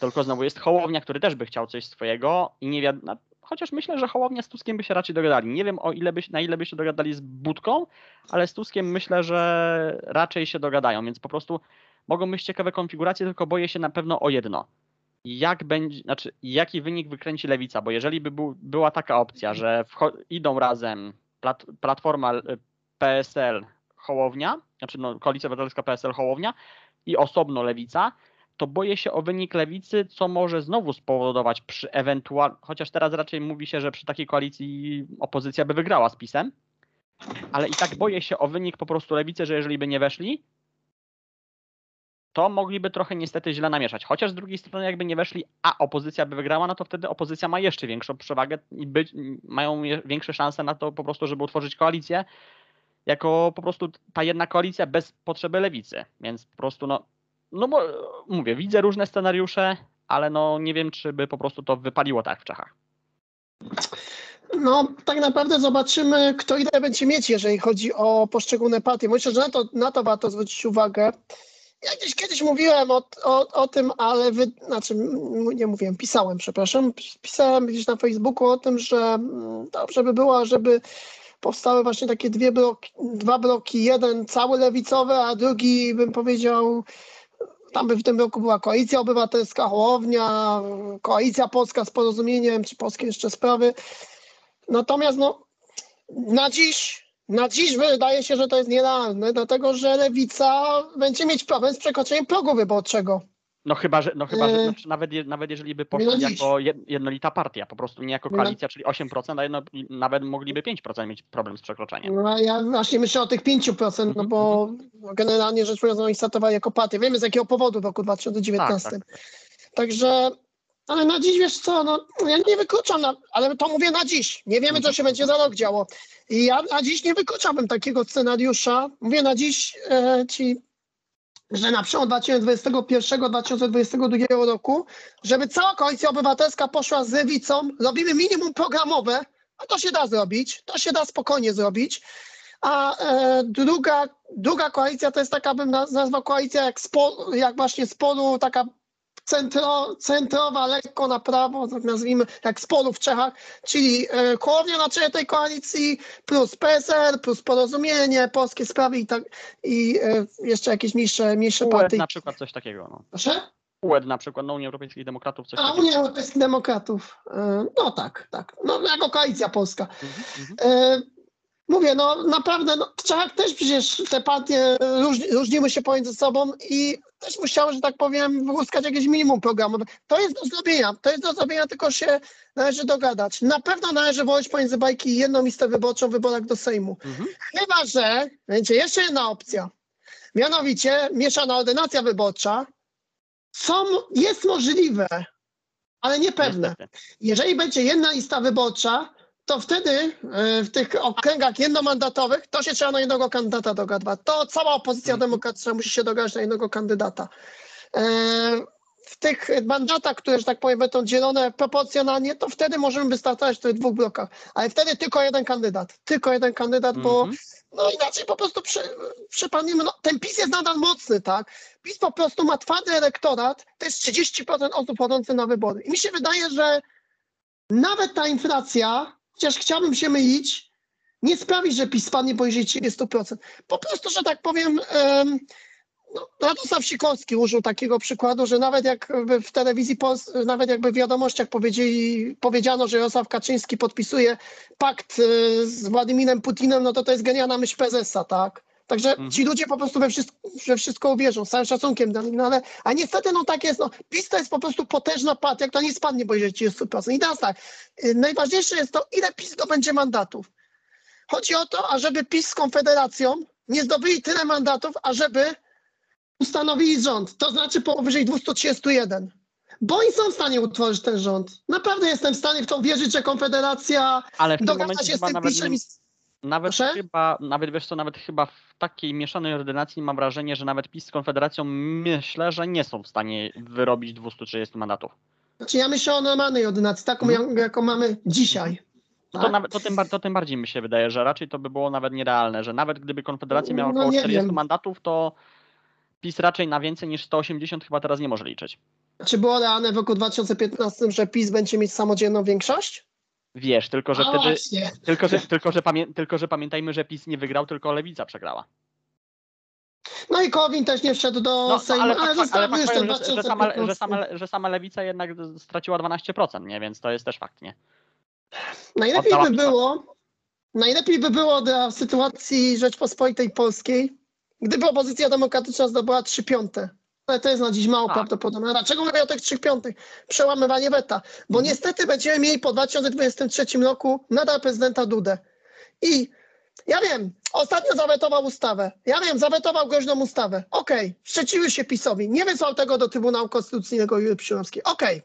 tylko znowu jest Hołownia, który też by chciał coś swojego i nie wiadomo, chociaż myślę, że Hołownia z Tuskiem by się raczej dogadali. Nie wiem o ile by, na ile by się dogadali z Budką, ale z Tuskiem myślę, że raczej się dogadają, więc po prostu mogą być ciekawe konfiguracje, tylko boję się na pewno o jedno. Jak będzie, znaczy jaki wynik wykręci lewica, bo jeżeli by był, była taka opcja, że idą razem plat, Platforma, y, PSL, Hołownia, znaczy no, Koalicja Obywatelska, PSL, Hołownia i osobno lewica, to boję się o wynik lewicy, co może znowu spowodować przy ewentual, chociaż teraz raczej mówi się, że przy takiej koalicji opozycja by wygrała z PiSem, ale i tak boję się o wynik po prostu lewicy, że jeżeli by nie weszli, to mogliby trochę niestety źle namieszać. Chociaż z drugiej strony, jakby nie weszli, a opozycja by wygrała, no to wtedy opozycja ma jeszcze większą przewagę i być, mają większe szanse na to po prostu, żeby utworzyć koalicję, jako po prostu ta jedna koalicja bez potrzeby lewicy. Więc po prostu, no, no bo mówię, widzę różne scenariusze, ale no nie wiem, czy by po prostu to wypaliło tak w Czechach. No, tak naprawdę zobaczymy, kto ile będzie mieć, jeżeli chodzi o poszczególne partie. Myślę, że na to, na to warto zwrócić uwagę. Ja gdzieś kiedyś mówiłem o, o, o tym, ale wy, znaczy nie mówiłem, pisałem, przepraszam. Pisałem gdzieś na Facebooku o tym, że dobrze by było, żeby powstały właśnie takie dwie bloki, dwa bloki. Jeden cały lewicowy, a drugi bym powiedział, tam by w tym roku była Koalicja Obywatelska, Hołownia, Koalicja Polska z porozumieniem, czy polskie jeszcze sprawy. Natomiast no, na dziś, na dziś wydaje się, że to jest nierealne, dlatego że lewica będzie mieć problem z przekroczeniem progu wyborczego. No chyba, że, no chyba, że Yy. znaczy nawet, je, nawet jeżeli by poszli jako jed- jednolita partia, po prostu nie jako koalicja, czyli 8%, a jedno, nawet mogliby 5% mieć problem z przekroczeniem. No, ja właśnie myślę o tych 5%, no Mhm, bo generalnie rzecz biorąc, oni startowali jako partia. Wiemy z jakiego powodu w roku 2019. Tak, Także, ale na dziś wiesz co, no ja nie wykluczam, na, ale to mówię na dziś. Nie wiemy, co się będzie za rok działo. I ja na dziś nie wykluczałbym takiego scenariusza. Mówię na dziś e, ci, że na przełom 2021-2022 roku, żeby cała koalicja obywatelska poszła z lewicą, robimy minimum programowe, a to się da zrobić, to się da spokojnie zrobić. A e, druga, druga koalicja to jest taka, bym naz- nazwał koalicja jak, spo, jak właśnie sporu, taka centro, centrowa, lekko na prawo, tak nazwijmy, jak sporu w Czechach, czyli e, Hołownia na czele tej koalicji, plus PSL, plus Porozumienie, Polskie Sprawy i, tak, i e, jeszcze jakieś mniejsze, mniejsze UES partie. na przykład coś takiego. No. Proszę? UED na przykład, no Unii Europejskich Demokratów, coś A. Unia Europejskich Demokratów. e, No tak, tak. No jako koalicja polska. Mhm, mhm. Mówię, no naprawdę, no, trzeba też przecież te partie różni, różniły się pomiędzy sobą i też musiały, że tak powiem, wyłuskać jakieś minimum programowe. To jest do zrobienia, to jest do zrobienia, tylko się należy dogadać. Na pewno należy woleć pomiędzy bajki jedną listę wyborczą w wyborach do Sejmu. Mhm. Chyba, że będzie jeszcze jedna opcja. Mianowicie mieszana ordynacja wyborcza. Co jest możliwe, ale niepewne. Jeżeli będzie jedna lista wyborcza, to wtedy e, w tych okręgach jednomandatowych to się trzeba na jednego kandydata dogadywać. To cała opozycja Mhm. demokratyczna musi się dogadać na jednego kandydata. E, W tych mandatach, które, że tak powiem, będą dzielone proporcjonalnie, to wtedy możemy wystartować w tych dwóch blokach. Ale wtedy tylko jeden kandydat. Tylko jeden kandydat, bo Mhm. no inaczej po prostu przy, przypadniemy, no ten PiS jest nadal mocny, tak? PiS po prostu ma twardy elektorat, to jest 30% osób chodzących na wybory. I mi się wydaje, że nawet ta inflacja, chociaż chciałbym się mylić, nie sprawi, że PiS spadnie poniżej 30%. Po prostu, że tak powiem, em, no, Radosław Sikorski użył takiego przykładu, że nawet jakby w telewizji, nawet jakby w wiadomościach powiedzieli, powiedziano, że Jarosław Kaczyński podpisuje pakt y, z Władimirem Putinem, no to to jest genialna myśl prezesa, tak? Także Mhm. ci ludzie po prostu we wszystko, we wszystko uwierzą, z całym szacunkiem no ale, a niestety no tak jest, no PiS to jest po prostu potężna partia, która nie spadnie poniżej 30%. I teraz tak, y, najważniejsze jest to, ile PiS zdobędzie mandatów. Chodzi o to, ażeby PiS z Konfederacją nie zdobyli tyle mandatów, ażeby ustanowili rząd, to znaczy powyżej 231. Bo oni są w stanie utworzyć ten rząd. Naprawdę jestem w stanie w to wierzyć, że Konfederacja Ale w dogada się z tym nawet, PiSem nie, i z- nawet Proszę? chyba, nawet wiesz co, nawet chyba w takiej mieszanej ordynacji mam wrażenie, że nawet PiS z Konfederacją myślę, że nie są w stanie wyrobić 230 mandatów. Znaczy ja myślę o normalnej ordynacji, taką Mhm. jak- jaką mamy dzisiaj. To, Tak? nawet, to, tym, to tym bardziej mi się wydaje, że raczej to by było nawet nierealne, że nawet gdyby Konfederacja miała No około nie 40 wiem. mandatów, to PiS raczej na więcej niż 180 chyba teraz nie może liczyć. Czy było realne w roku 2015, że PiS będzie mieć samodzielną większość? Wiesz, tylko że A wtedy, właśnie. tylko że, tylko, że pamię, tylko że pamiętajmy, że PiS nie wygrał, tylko Lewica przegrała. No i Kowin też nie wszedł do No, Sejmu, ale, ale, zostawił powiem, że, że, sama, że, 2015. sama, że sama Lewica jednak straciła 12%, nie? więc to jest też fakt, nie? Najlepiej Oddała by było, najlepiej by było dla sytuacji Rzeczpospolitej Polskiej, gdyby opozycja demokratyczna zdobyła 3 piąte. Ale to jest na dziś mało Tak. prawdopodobne. Dlaczego mówię o tych 3 piątych? Przełamywanie weta. Bo Mhm. niestety będziemy mieli po 2023 roku nadal prezydenta Dudę. I ja wiem, ostatnio zawetował ustawę. Ja wiem, zawetował groźną ustawę. Okej, sprzeciwił się PiSowi. Nie wysłał tego do Trybunału Konstytucyjnego Jury Przyłębskiej. Okej.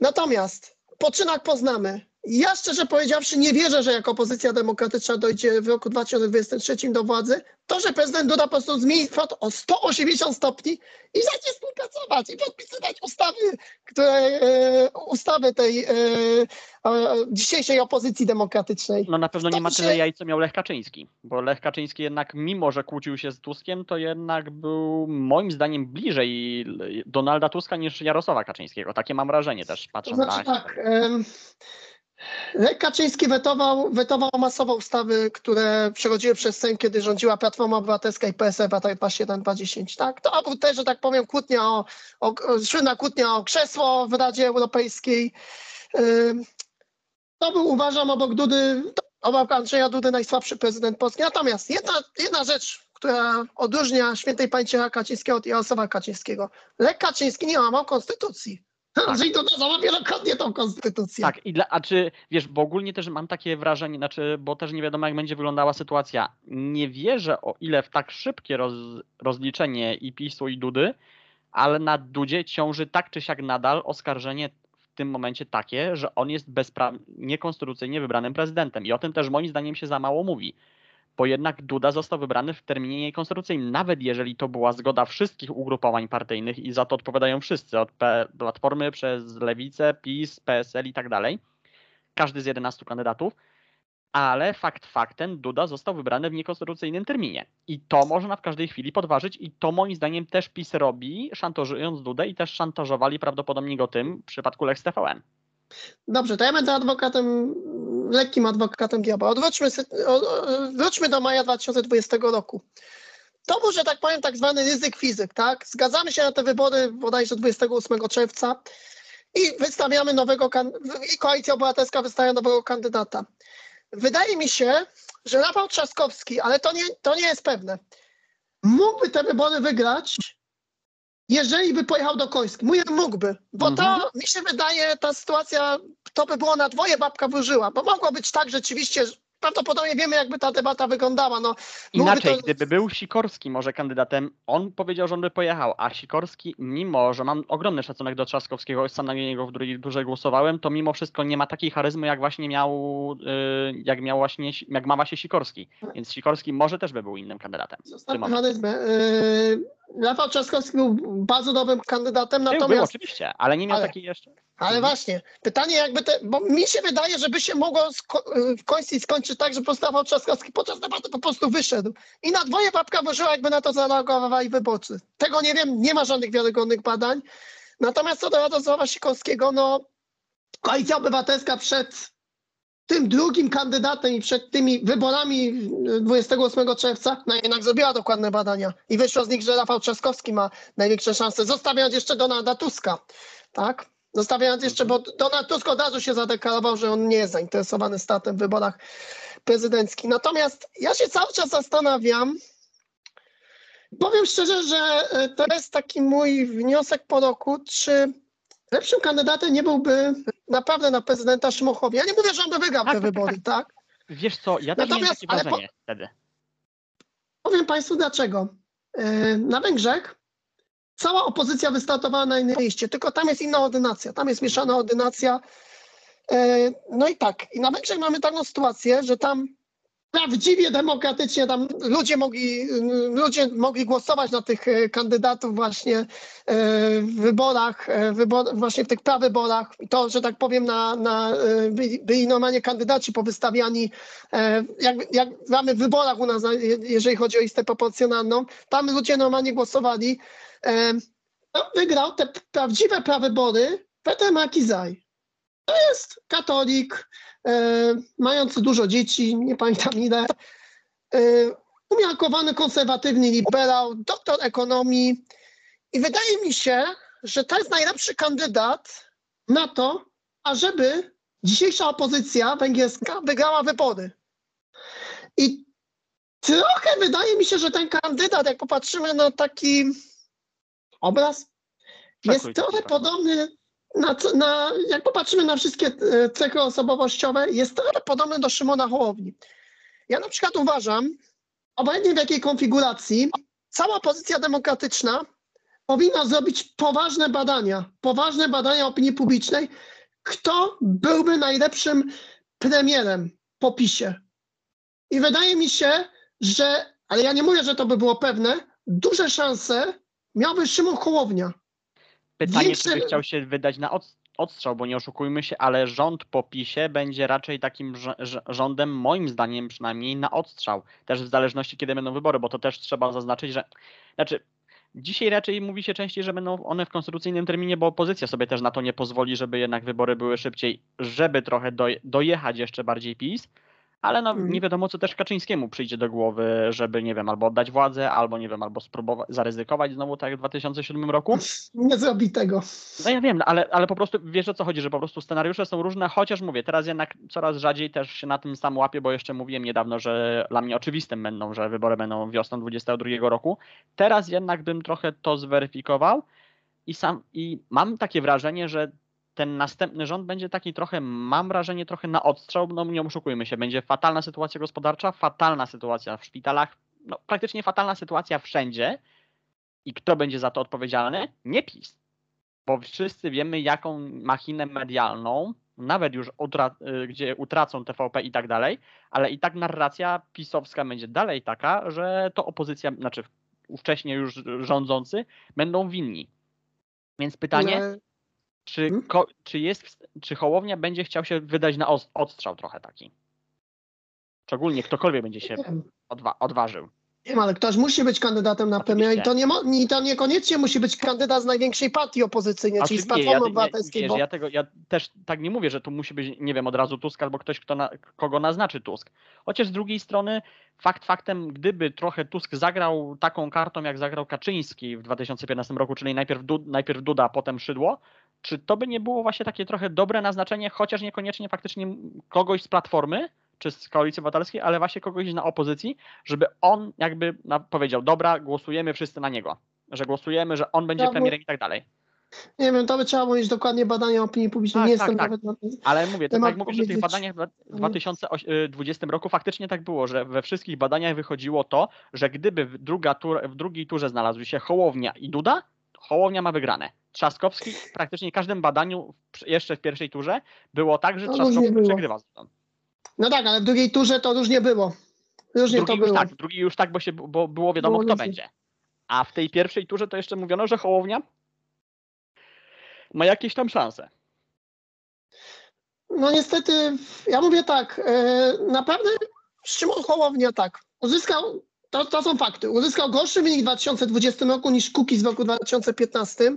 Natomiast poczynak poznamy. Ja szczerze powiedziawszy nie wierzę, że jako opozycja demokratyczna dojdzie w roku 2023 do władzy. To, że prezydent Duda po prostu zmieni front o 180 stopni i zacznie współpracować i podpisywać ustawy, które, e, ustawy tej e, e, dzisiejszej opozycji demokratycznej. No na pewno nie ma To tyle jaj, co miał Lech Kaczyński, bo Lech Kaczyński jednak, mimo że kłócił się z Tuskiem, to jednak był moim zdaniem bliżej Donalda Tuska niż Jarosława Kaczyńskiego. Takie mam wrażenie też, To patrząc znaczy na... tak, Kaczyński wetował, wetował masowo ustawy, które przechodziły przez Sejm, kiedy rządziła Platforma Obywatelska i PSL latach 2007-2010. Tak? To był też, że tak powiem, kłótnia o, o, kłótnia o krzesło w Radzie Europejskiej. To był, uważam, obok Dudy, obok Andrzeja Dudy najsłabszy prezydent Polski. Natomiast jedna, jedna rzecz, która odróżnia świętej pamięci Kaczyńskiego od Jarosława Kaczyńskiego. Lech Kaczyński nie łamał konstytucji. Andrzej Duda złamał wielokrotnie tą konstytucję. Tak, i dla, a czy wiesz, bo ogólnie też mam takie wrażenie, znaczy, bo też nie wiadomo, jak będzie wyglądała sytuacja. Nie wierzę, o ile w tak szybkie roz, rozliczenie i PiSu i Dudy, ale na Dudzie ciąży tak czy siak nadal oskarżenie w tym momencie takie, że on jest bezpra- niekonstytucyjnie wybranym prezydentem. I o tym też moim zdaniem się za mało mówi. Bo jednak Duda został wybrany w terminie niekonstytucyjnym, nawet jeżeli to była zgoda wszystkich ugrupowań partyjnych i za to odpowiadają wszyscy, od Platformy przez Lewicę, PiS, PSL i tak dalej, każdy z 11 kandydatów, ale fakt faktem Duda został wybrany w niekonstytucyjnym terminie. I to można w każdej chwili podważyć i to moim zdaniem też PiS robi, szantażując Dudę i też szantażowali prawdopodobnie go tym w przypadku Lex TVN. Dobrze, to ja będę adwokatem, lekkim adwokatem diabła. Odwróćmy, wróćmy do maja 2020 roku. to był, że tak powiem, tak zwany ryzyk fizyk, tak? Zgadzamy się na te wybory bodajże 28 czerwca i wystawiamy nowego, i Koalicja Obywatelska wystawia nowego kandydata. Wydaje mi się, że Rafał Trzaskowski, ale to nie, to nie jest pewne, mógłby te wybory wygrać, jeżeli by pojechał do Koński. Mówię mógłby, bo Mhm. to mi się wydaje, ta sytuacja, to by było na dwoje babka wróżyła, bo mogło być tak rzeczywiście, prawdopodobnie wiemy, jakby ta debata wyglądała. No, Inaczej, to- gdyby był Sikorski może kandydatem, on powiedział, że on by pojechał, a Sikorski, mimo że mam ogromny szacunek do Trzaskowskiego, sam na niego w drugiej turze głosowałem, to mimo wszystko nie ma takiej charyzmy, jak właśnie miał, y, jak miał właśnie, jak ma właśnie Sikorski. Więc Sikorski może też by był innym kandydatem. Charyzmę. Yy, Rafał Trzaskowski był bardzo dobrym kandydatem, Był, był natomiast, oczywiście, ale nie miał ale- takiej jeszcze. ale Mhm. właśnie, pytanie jakby te, bo mi się wydaje, że by się mogło sko- w końcu skończyć tak, że po prostu Rafał Trzaskowski podczas debaty po prostu wyszedł. I na dwoje babka włożyła, jakby na to zareagowali wyborcy. Tego nie wiem, nie ma żadnych wiarygodnych badań. Natomiast co do Radosława Sikorskiego, no Koalicja Obywatelska przed tym drugim kandydatem i przed tymi wyborami y, 28 czerwca, no jednak zrobiła dokładne badania i wyszło z nich, że Rafał Trzaskowski ma największe szanse, zostawiając jeszcze Donalda Tuska, tak? Zostawiając jeszcze, bo Donald Tusk od razu się zadeklarował, że on nie jest zainteresowany statem w wyborach prezydenckich. Natomiast ja się cały czas zastanawiam, powiem szczerze, że y, to jest taki mój wniosek po roku, czy lepszym kandydatem nie byłby naprawdę na prezydenta Szymon Hołownia. Ja nie mówię, że on by wygrał Tak, te tak, tak, wybory, tak? Wiesz co, ja też Natomiast- takie ale po- wrażenie wtedy. Powiem Państwu dlaczego. E, Na Węgrzech cała opozycja wystartowała na innej liście, tylko tam jest inna ordynacja, tam jest mieszana ordynacja. E, No i tak, i na Węgrzech mamy taką sytuację, że tam prawdziwie demokratycznie tam ludzie mogli, ludzie mogli głosować na tych e, kandydatów właśnie e, w wyborach, e, wybor, właśnie w tych prawyborach. To, że tak powiem, na, na, byli, normalnie kandydaci powystawiani, jak, jak w wyborach u nas, na- je- jeżeli chodzi o listę proporcjonalną, tam ludzie normalnie głosowali. No, wygrał te prawdziwe prawybory Peter Makizaj. To jest katolik, e, mający dużo dzieci, nie pamiętam ile, e, umiarkowany konserwatywny liberał, doktor ekonomii. I wydaje mi się, że to jest najlepszy kandydat na to, ażeby dzisiejsza opozycja węgierska wygrała wybory. I trochę wydaje mi się, że ten kandydat, jak popatrzymy na taki obraz, jest trochę podobny na, na, jak popatrzymy na wszystkie e, cechy osobowościowe, jest trochę podobny do Szymona Hołowni. Ja na przykład uważam, obojętnie w jakiej konfiguracji, cała opozycja demokratyczna powinna zrobić poważne badania, poważne badania opinii publicznej, kto byłby najlepszym premierem po PiSie. I wydaje mi się, że, ale ja nie mówię, że to by było pewne, duże szanse miałby Szymon Hołownia. Pytanie, Większe- czy by chciał się wydać na od, odstrzał, bo nie oszukujmy się, ale rząd po PiSie będzie raczej takim rz- rz- rządem, moim zdaniem przynajmniej, na odstrzał. Też w zależności, kiedy będą wybory, bo to też trzeba zaznaczyć, że. Znaczy, dzisiaj raczej mówi się częściej, że będą one w konstytucyjnym terminie, bo opozycja sobie też na to nie pozwoli, żeby jednak wybory były szybciej, żeby trochę doj- dojechać jeszcze bardziej PiS. Ale no, Mhm. nie wiadomo, co też Kaczyńskiemu przyjdzie do głowy, żeby, nie wiem, albo oddać władzę, albo, nie wiem, albo spróbować, zaryzykować znowu tak jak w 2007 roku. Nie zrobi tego. No ja wiem, ale, ale po prostu wiesz o co chodzi, że po prostu scenariusze są różne, chociaż mówię, teraz jednak coraz rzadziej też się na tym sam łapię, bo jeszcze mówiłem niedawno, że dla mnie oczywistym będą, że wybory będą wiosną 22 roku. Teraz jednak bym trochę to zweryfikował i sam i mam takie wrażenie, że ten następny rząd będzie taki trochę, mam wrażenie, trochę na odstrzał, no nie oszukujmy się, będzie fatalna sytuacja gospodarcza, fatalna sytuacja w szpitalach, no praktycznie fatalna sytuacja wszędzie i kto będzie za to odpowiedzialny? Nie PiS bo wszyscy wiemy, jaką machinę medialną, nawet już utra- y, gdzie utracą TVP i tak dalej, ale i tak narracja pisowska będzie dalej taka, że to opozycja, znaczy ówcześnie już rządzący będą winni. Więc pytanie, Ale- czy, Hmm? ko- czy jest, czy Hołownia będzie chciał się wydać na odstrzał trochę taki? Szczególnie ktokolwiek będzie się odwa- odważył. Wiem, ale ktoś musi być kandydatem na premiera i to, nie, mo- i to niekoniecznie musi być kandydat z największej partii opozycyjnej, czyli z Oczywiście, Platformy ja, Obywatelskiej. ja, bo... ja, tego, ja też tak nie mówię, że tu musi być, nie wiem, od razu Tusk albo ktoś, kto na, kogo naznaczy Tusk. Chociaż z drugiej strony, fakt faktem, gdyby trochę Tusk zagrał taką kartą, jak zagrał Kaczyński w 2015 roku, czyli najpierw, Du, najpierw Duda, potem Szydło, czy to by nie było właśnie takie trochę dobre naznaczenie, chociaż niekoniecznie faktycznie kogoś z Platformy, czy z Koalicji Obywatelskiej, ale właśnie kogoś na opozycji, żeby on jakby powiedział, dobra, głosujemy wszyscy na niego. Że głosujemy, że on będzie Ja, premierem i tak dalej. Nie wiem, to by trzeba było mieć dokładnie badania opinii publicznej. Tak, nie tak, jestem tak. nawet na. Ale mówię, to tak jak mówisz, że w tych badaniach w dwa- w 2020 roku faktycznie tak było, że we wszystkich badaniach wychodziło to, że gdyby w, druga tur, w drugiej turze znalazły się Hołownia i Duda, Hołownia ma wygrane. Trzaskowski w praktycznie każdym badaniu w- jeszcze w pierwszej turze było tak, że No, Trzaskowski było. przegrywa. z Dudą. No tak, ale w drugiej turze to różnie było. Różnie Drugi to już było. tak, drugi już tak, bo, się, bo było wiadomo, Było kto będzie. A w tej pierwszej turze to jeszcze mówiono, że Hołownia ma jakieś tam szanse. No niestety, ja mówię tak, e, naprawdę Szymon Hołownia tak, uzyskał, to, to są fakty, uzyskał gorszy wynik w 2020 roku niż Kukiz w roku 2015.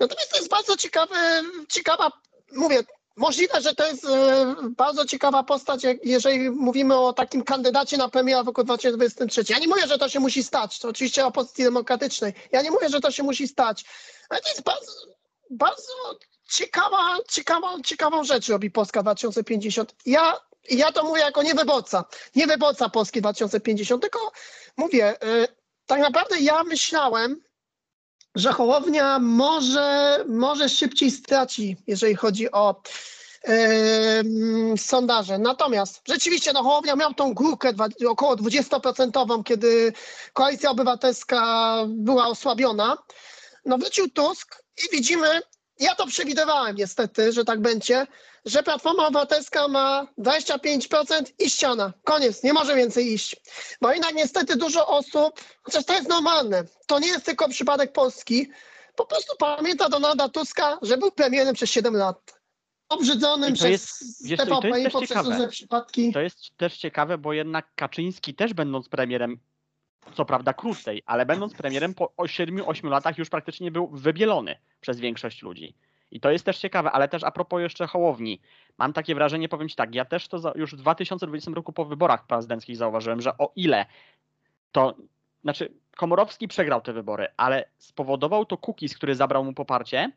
Natomiast to jest bardzo ciekawe, ciekawa, mówię, możliwe, że to jest e, bardzo ciekawa postać, jeżeli mówimy o takim kandydacie na premiera w roku 2023. Ja nie mówię, że to się musi stać, to oczywiście opozycji demokratycznej. Ja nie mówię, że to się musi stać, ale to jest bardzo, bardzo ciekawa, ciekawą, ciekawą rzecz robi Polska 2050. Ja, ja to mówię jako nie wyborca, nie wyborca Polski 2050, tylko mówię, y, tak naprawdę ja myślałem, że Hołownia może, może szybciej straci, jeżeli chodzi o em, sondaże. Natomiast rzeczywiście no, Hołownia miał tą górkę dwa, około 20%, kiedy Koalicja Obywatelska była osłabiona. No wrócił Tusk i widzimy, ja to przewidywałem niestety, że tak będzie, że Platforma Obywatelska ma 25% i ściana. Koniec, nie może więcej iść. Bo jednak niestety dużo osób, chociaż to jest normalne, to nie jest tylko przypadek Polski, po prostu pamięta Donalda Tuska, że był premierem przez 7 lat. Obrzydzonym I przez jest- i TVP też poprzez ciekawe. różne przypadki. To jest też ciekawe, bo jednak Kaczyński też będąc premierem, co prawda krócej, ale będąc premierem po 7-8 latach już praktycznie był wybielony przez większość ludzi. I to jest też ciekawe, ale też a propos jeszcze Hołowni. Mam takie wrażenie, powiem Ci tak, ja też to już w 2020 roku po wyborach prezydenckich zauważyłem, że o ile to, znaczy Komorowski przegrał te wybory, ale spowodował to Kukiz, który zabrał mu poparcie,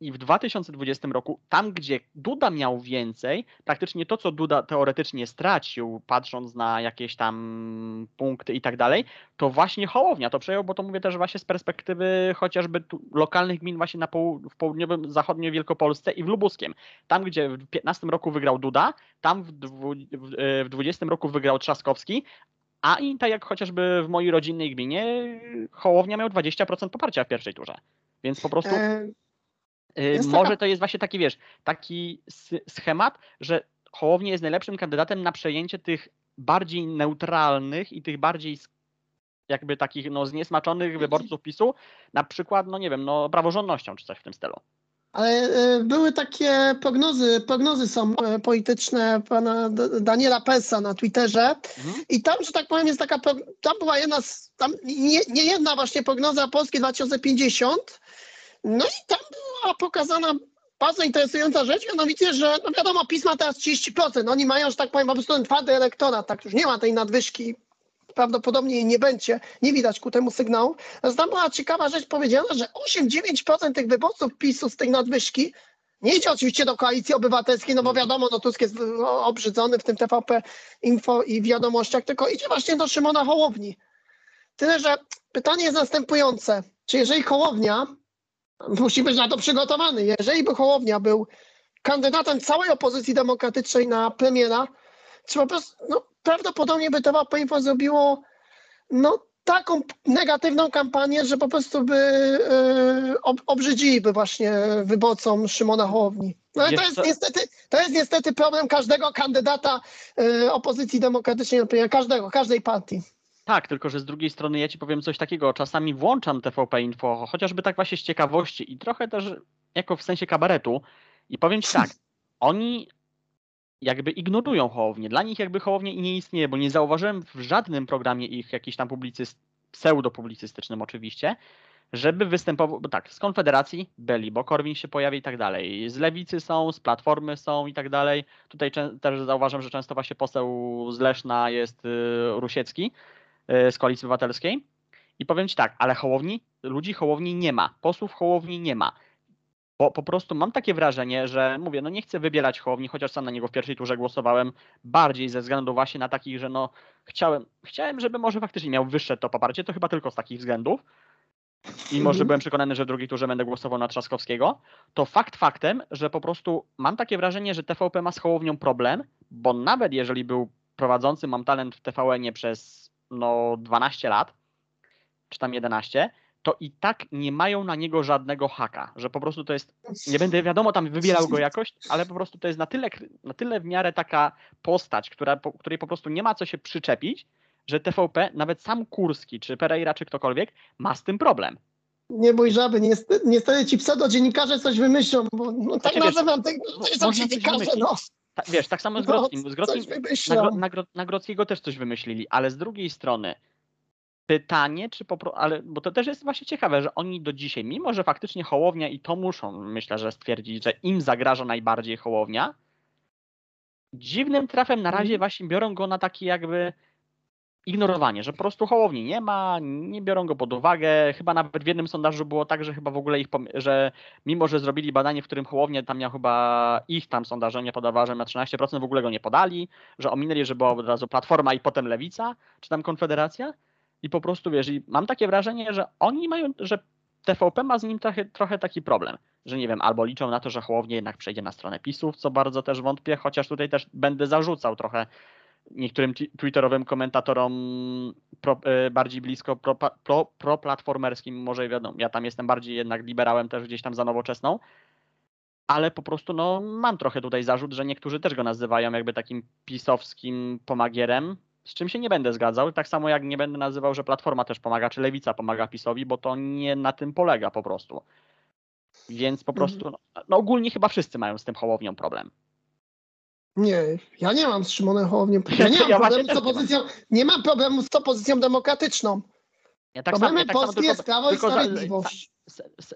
i w 2020 roku, tam gdzie Duda miał więcej, praktycznie to, co Duda teoretycznie stracił, patrząc na jakieś tam punkty i tak dalej, to właśnie Hołownia to przejął, bo to mówię też właśnie z perspektywy chociażby tu, lokalnych gmin właśnie na poł- w południowym, zachodniej Wielkopolsce i w Lubuskiem. Tam, gdzie w 15 roku wygrał Duda, tam w, dwu, w, e, w 20 roku wygrał Trzaskowski, a i tak jak chociażby w mojej rodzinnej gminie, Hołownia miał 20% poparcia w pierwszej turze. Więc po prostu E, Może taka- to jest właśnie taki, wiesz, taki schemat, że Hołownia jest najlepszym kandydatem na przejęcie tych bardziej neutralnych i tych bardziej jakby takich no, zniesmaczonych wyborców PiSu, na przykład, no nie wiem, no praworządnością czy coś w tym stylu. Ale e, były takie prognozy, prognozy są e, polityczne pana Daniela Pensa na Twitterze Mhm. i tam, że tak powiem, jest taka, tam była jedna, tam nie, nie jedna właśnie prognoza Polski 2050, no i tam była pokazana bardzo interesująca rzecz, mianowicie, że no wiadomo, PiS ma teraz 30%, oni mają, że tak powiem, po prostu ten twardy elektorat, tak, już nie ma tej nadwyżki, prawdopodobnie jej nie będzie, nie widać ku temu sygnału. Natomiast tam była ciekawa rzecz powiedziana, że 8-9% tych wyborców PiSu z tej nadwyżki nie idzie oczywiście do koalicji obywatelskiej, no bo wiadomo, no Tusk jest no, obrzydzony w tym TVP Info i wiadomościach, tylko idzie właśnie do Szymona Hołowni. Tyle, że pytanie jest następujące. Czy jeżeli Hołownia, musi być na to przygotowany, jeżeli by Hołownia był kandydatem całej opozycji demokratycznej na premiera, czy po prostu, no, prawdopodobnie by TVP Info zrobiło no, taką negatywną kampanię, że po prostu by yy, ob, obrzydziliby właśnie wyborcom Szymona Hołowni. No ale to jest, niestety, to jest niestety problem każdego kandydata yy, opozycji demokratycznej, na premiera, każdego, każdej partii. Tak, tylko że z drugiej strony ja ci powiem coś takiego, czasami włączam TVP Info, chociażby tak właśnie z ciekawości i trochę też jako w sensie kabaretu i powiem ci tak, (laughs) oni jakby ignorują Hołownię. Dla nich jakby Hołownia i nie istnieje, bo nie zauważyłem w żadnym programie ich jakiś tam publicyst, pseudopublicystycznym oczywiście, żeby występował, bo tak, z Konfederacji byli, bo Korwin się pojawi i tak dalej. Z Lewicy są, z Platformy są i tak dalej. Tutaj też zauważam, że często właśnie poseł z Leszna jest y, Rusiecki z Koalicji Obywatelskiej. I powiem Ci tak, ale Hołowni, ludzi Hołowni nie ma, posłów Hołowni nie ma. Bo po prostu mam takie wrażenie, że mówię, no nie chcę wybierać Hołowni, chociaż sam na niego w pierwszej turze głosowałem bardziej ze względu właśnie na takich, że no chciałem, chciałem, żeby może faktycznie miał wyższe to poparcie, to chyba tylko z takich względów. I może Mhm. byłem przekonany, że w drugiej turze będę głosował na Trzaskowskiego. To fakt faktem, że po prostu mam takie wrażenie, że TVP ma z Hołownią problem, bo nawet jeżeli był prowadzący Mam Talent w TVN-ie przez no 12 lat, czy tam 11, to i tak nie mają na niego żadnego haka, że po prostu to jest, nie będę wiadomo tam wybierał go jakoś, ale po prostu to jest na tyle, na tyle w miarę taka postać, która, po, której po prostu nie ma co się przyczepić, że TVP, nawet sam Kurski, czy Pereira, czy ktokolwiek, ma z tym problem. Nie bój żaby, niestety, niestety ci pseudo-dziennikarze coś wymyślą, bo no, tak Znaczy, wiesz, nazywam tych, są dziennikarze, no. Ta, wiesz, tak samo z No, Grodzkim. Z Grodzkim Coś na, na, na Grodzkiego też coś wymyślili, ale z drugiej strony pytanie, czy po pro, ale bo to też jest właśnie ciekawe, że oni do dzisiaj, mimo że faktycznie Hołownia i to muszą, myślę, że stwierdzić, że im zagraża najbardziej Hołownia, dziwnym trafem na razie Mhm. właśnie biorą go na takie jakby ignorowanie, że po prostu Hołowni nie ma, nie biorą go pod uwagę. Chyba nawet w jednym sondażu było tak, że chyba w ogóle ich, że mimo, że zrobili badanie, w którym Hołownia tam miał chyba ich tam sondażenie podawała, że na 13% w ogóle go nie podali, że ominęli, że była od razu Platforma i potem Lewica, czy tam Konfederacja. I po prostu wiesz, i mam takie wrażenie, że oni mają, że TVP ma z nim trochę, trochę taki problem, że nie wiem, albo liczą na to, że Hołownia jednak przejdzie na stronę PiSów, co bardzo też wątpię, chociaż tutaj też będę zarzucał trochę niektórym twitterowym komentatorom pro, e, bardziej blisko pro, pro, proplatformerskim, może wiadomo, ja tam jestem bardziej jednak liberałem też gdzieś tam za nowoczesną, ale po prostu no, mam trochę tutaj zarzut, że niektórzy też go nazywają jakby takim pisowskim pomagierem, z czym się nie będę zgadzał, tak samo jak nie będę nazywał, że Platforma też pomaga, czy Lewica pomaga PiSowi, bo to nie na tym polega po prostu. Więc po Mhm. prostu, no, no ogólnie chyba wszyscy mają z tym Hołownią problem. Nie, ja nie mam z Szymonem Hołownią. (laughs) Ja nie mam problemu z opozycją, nie mam problemu z opozycją demokratyczną. Ja tak ja tak Polski jest Prawo i Sprawiedliwość.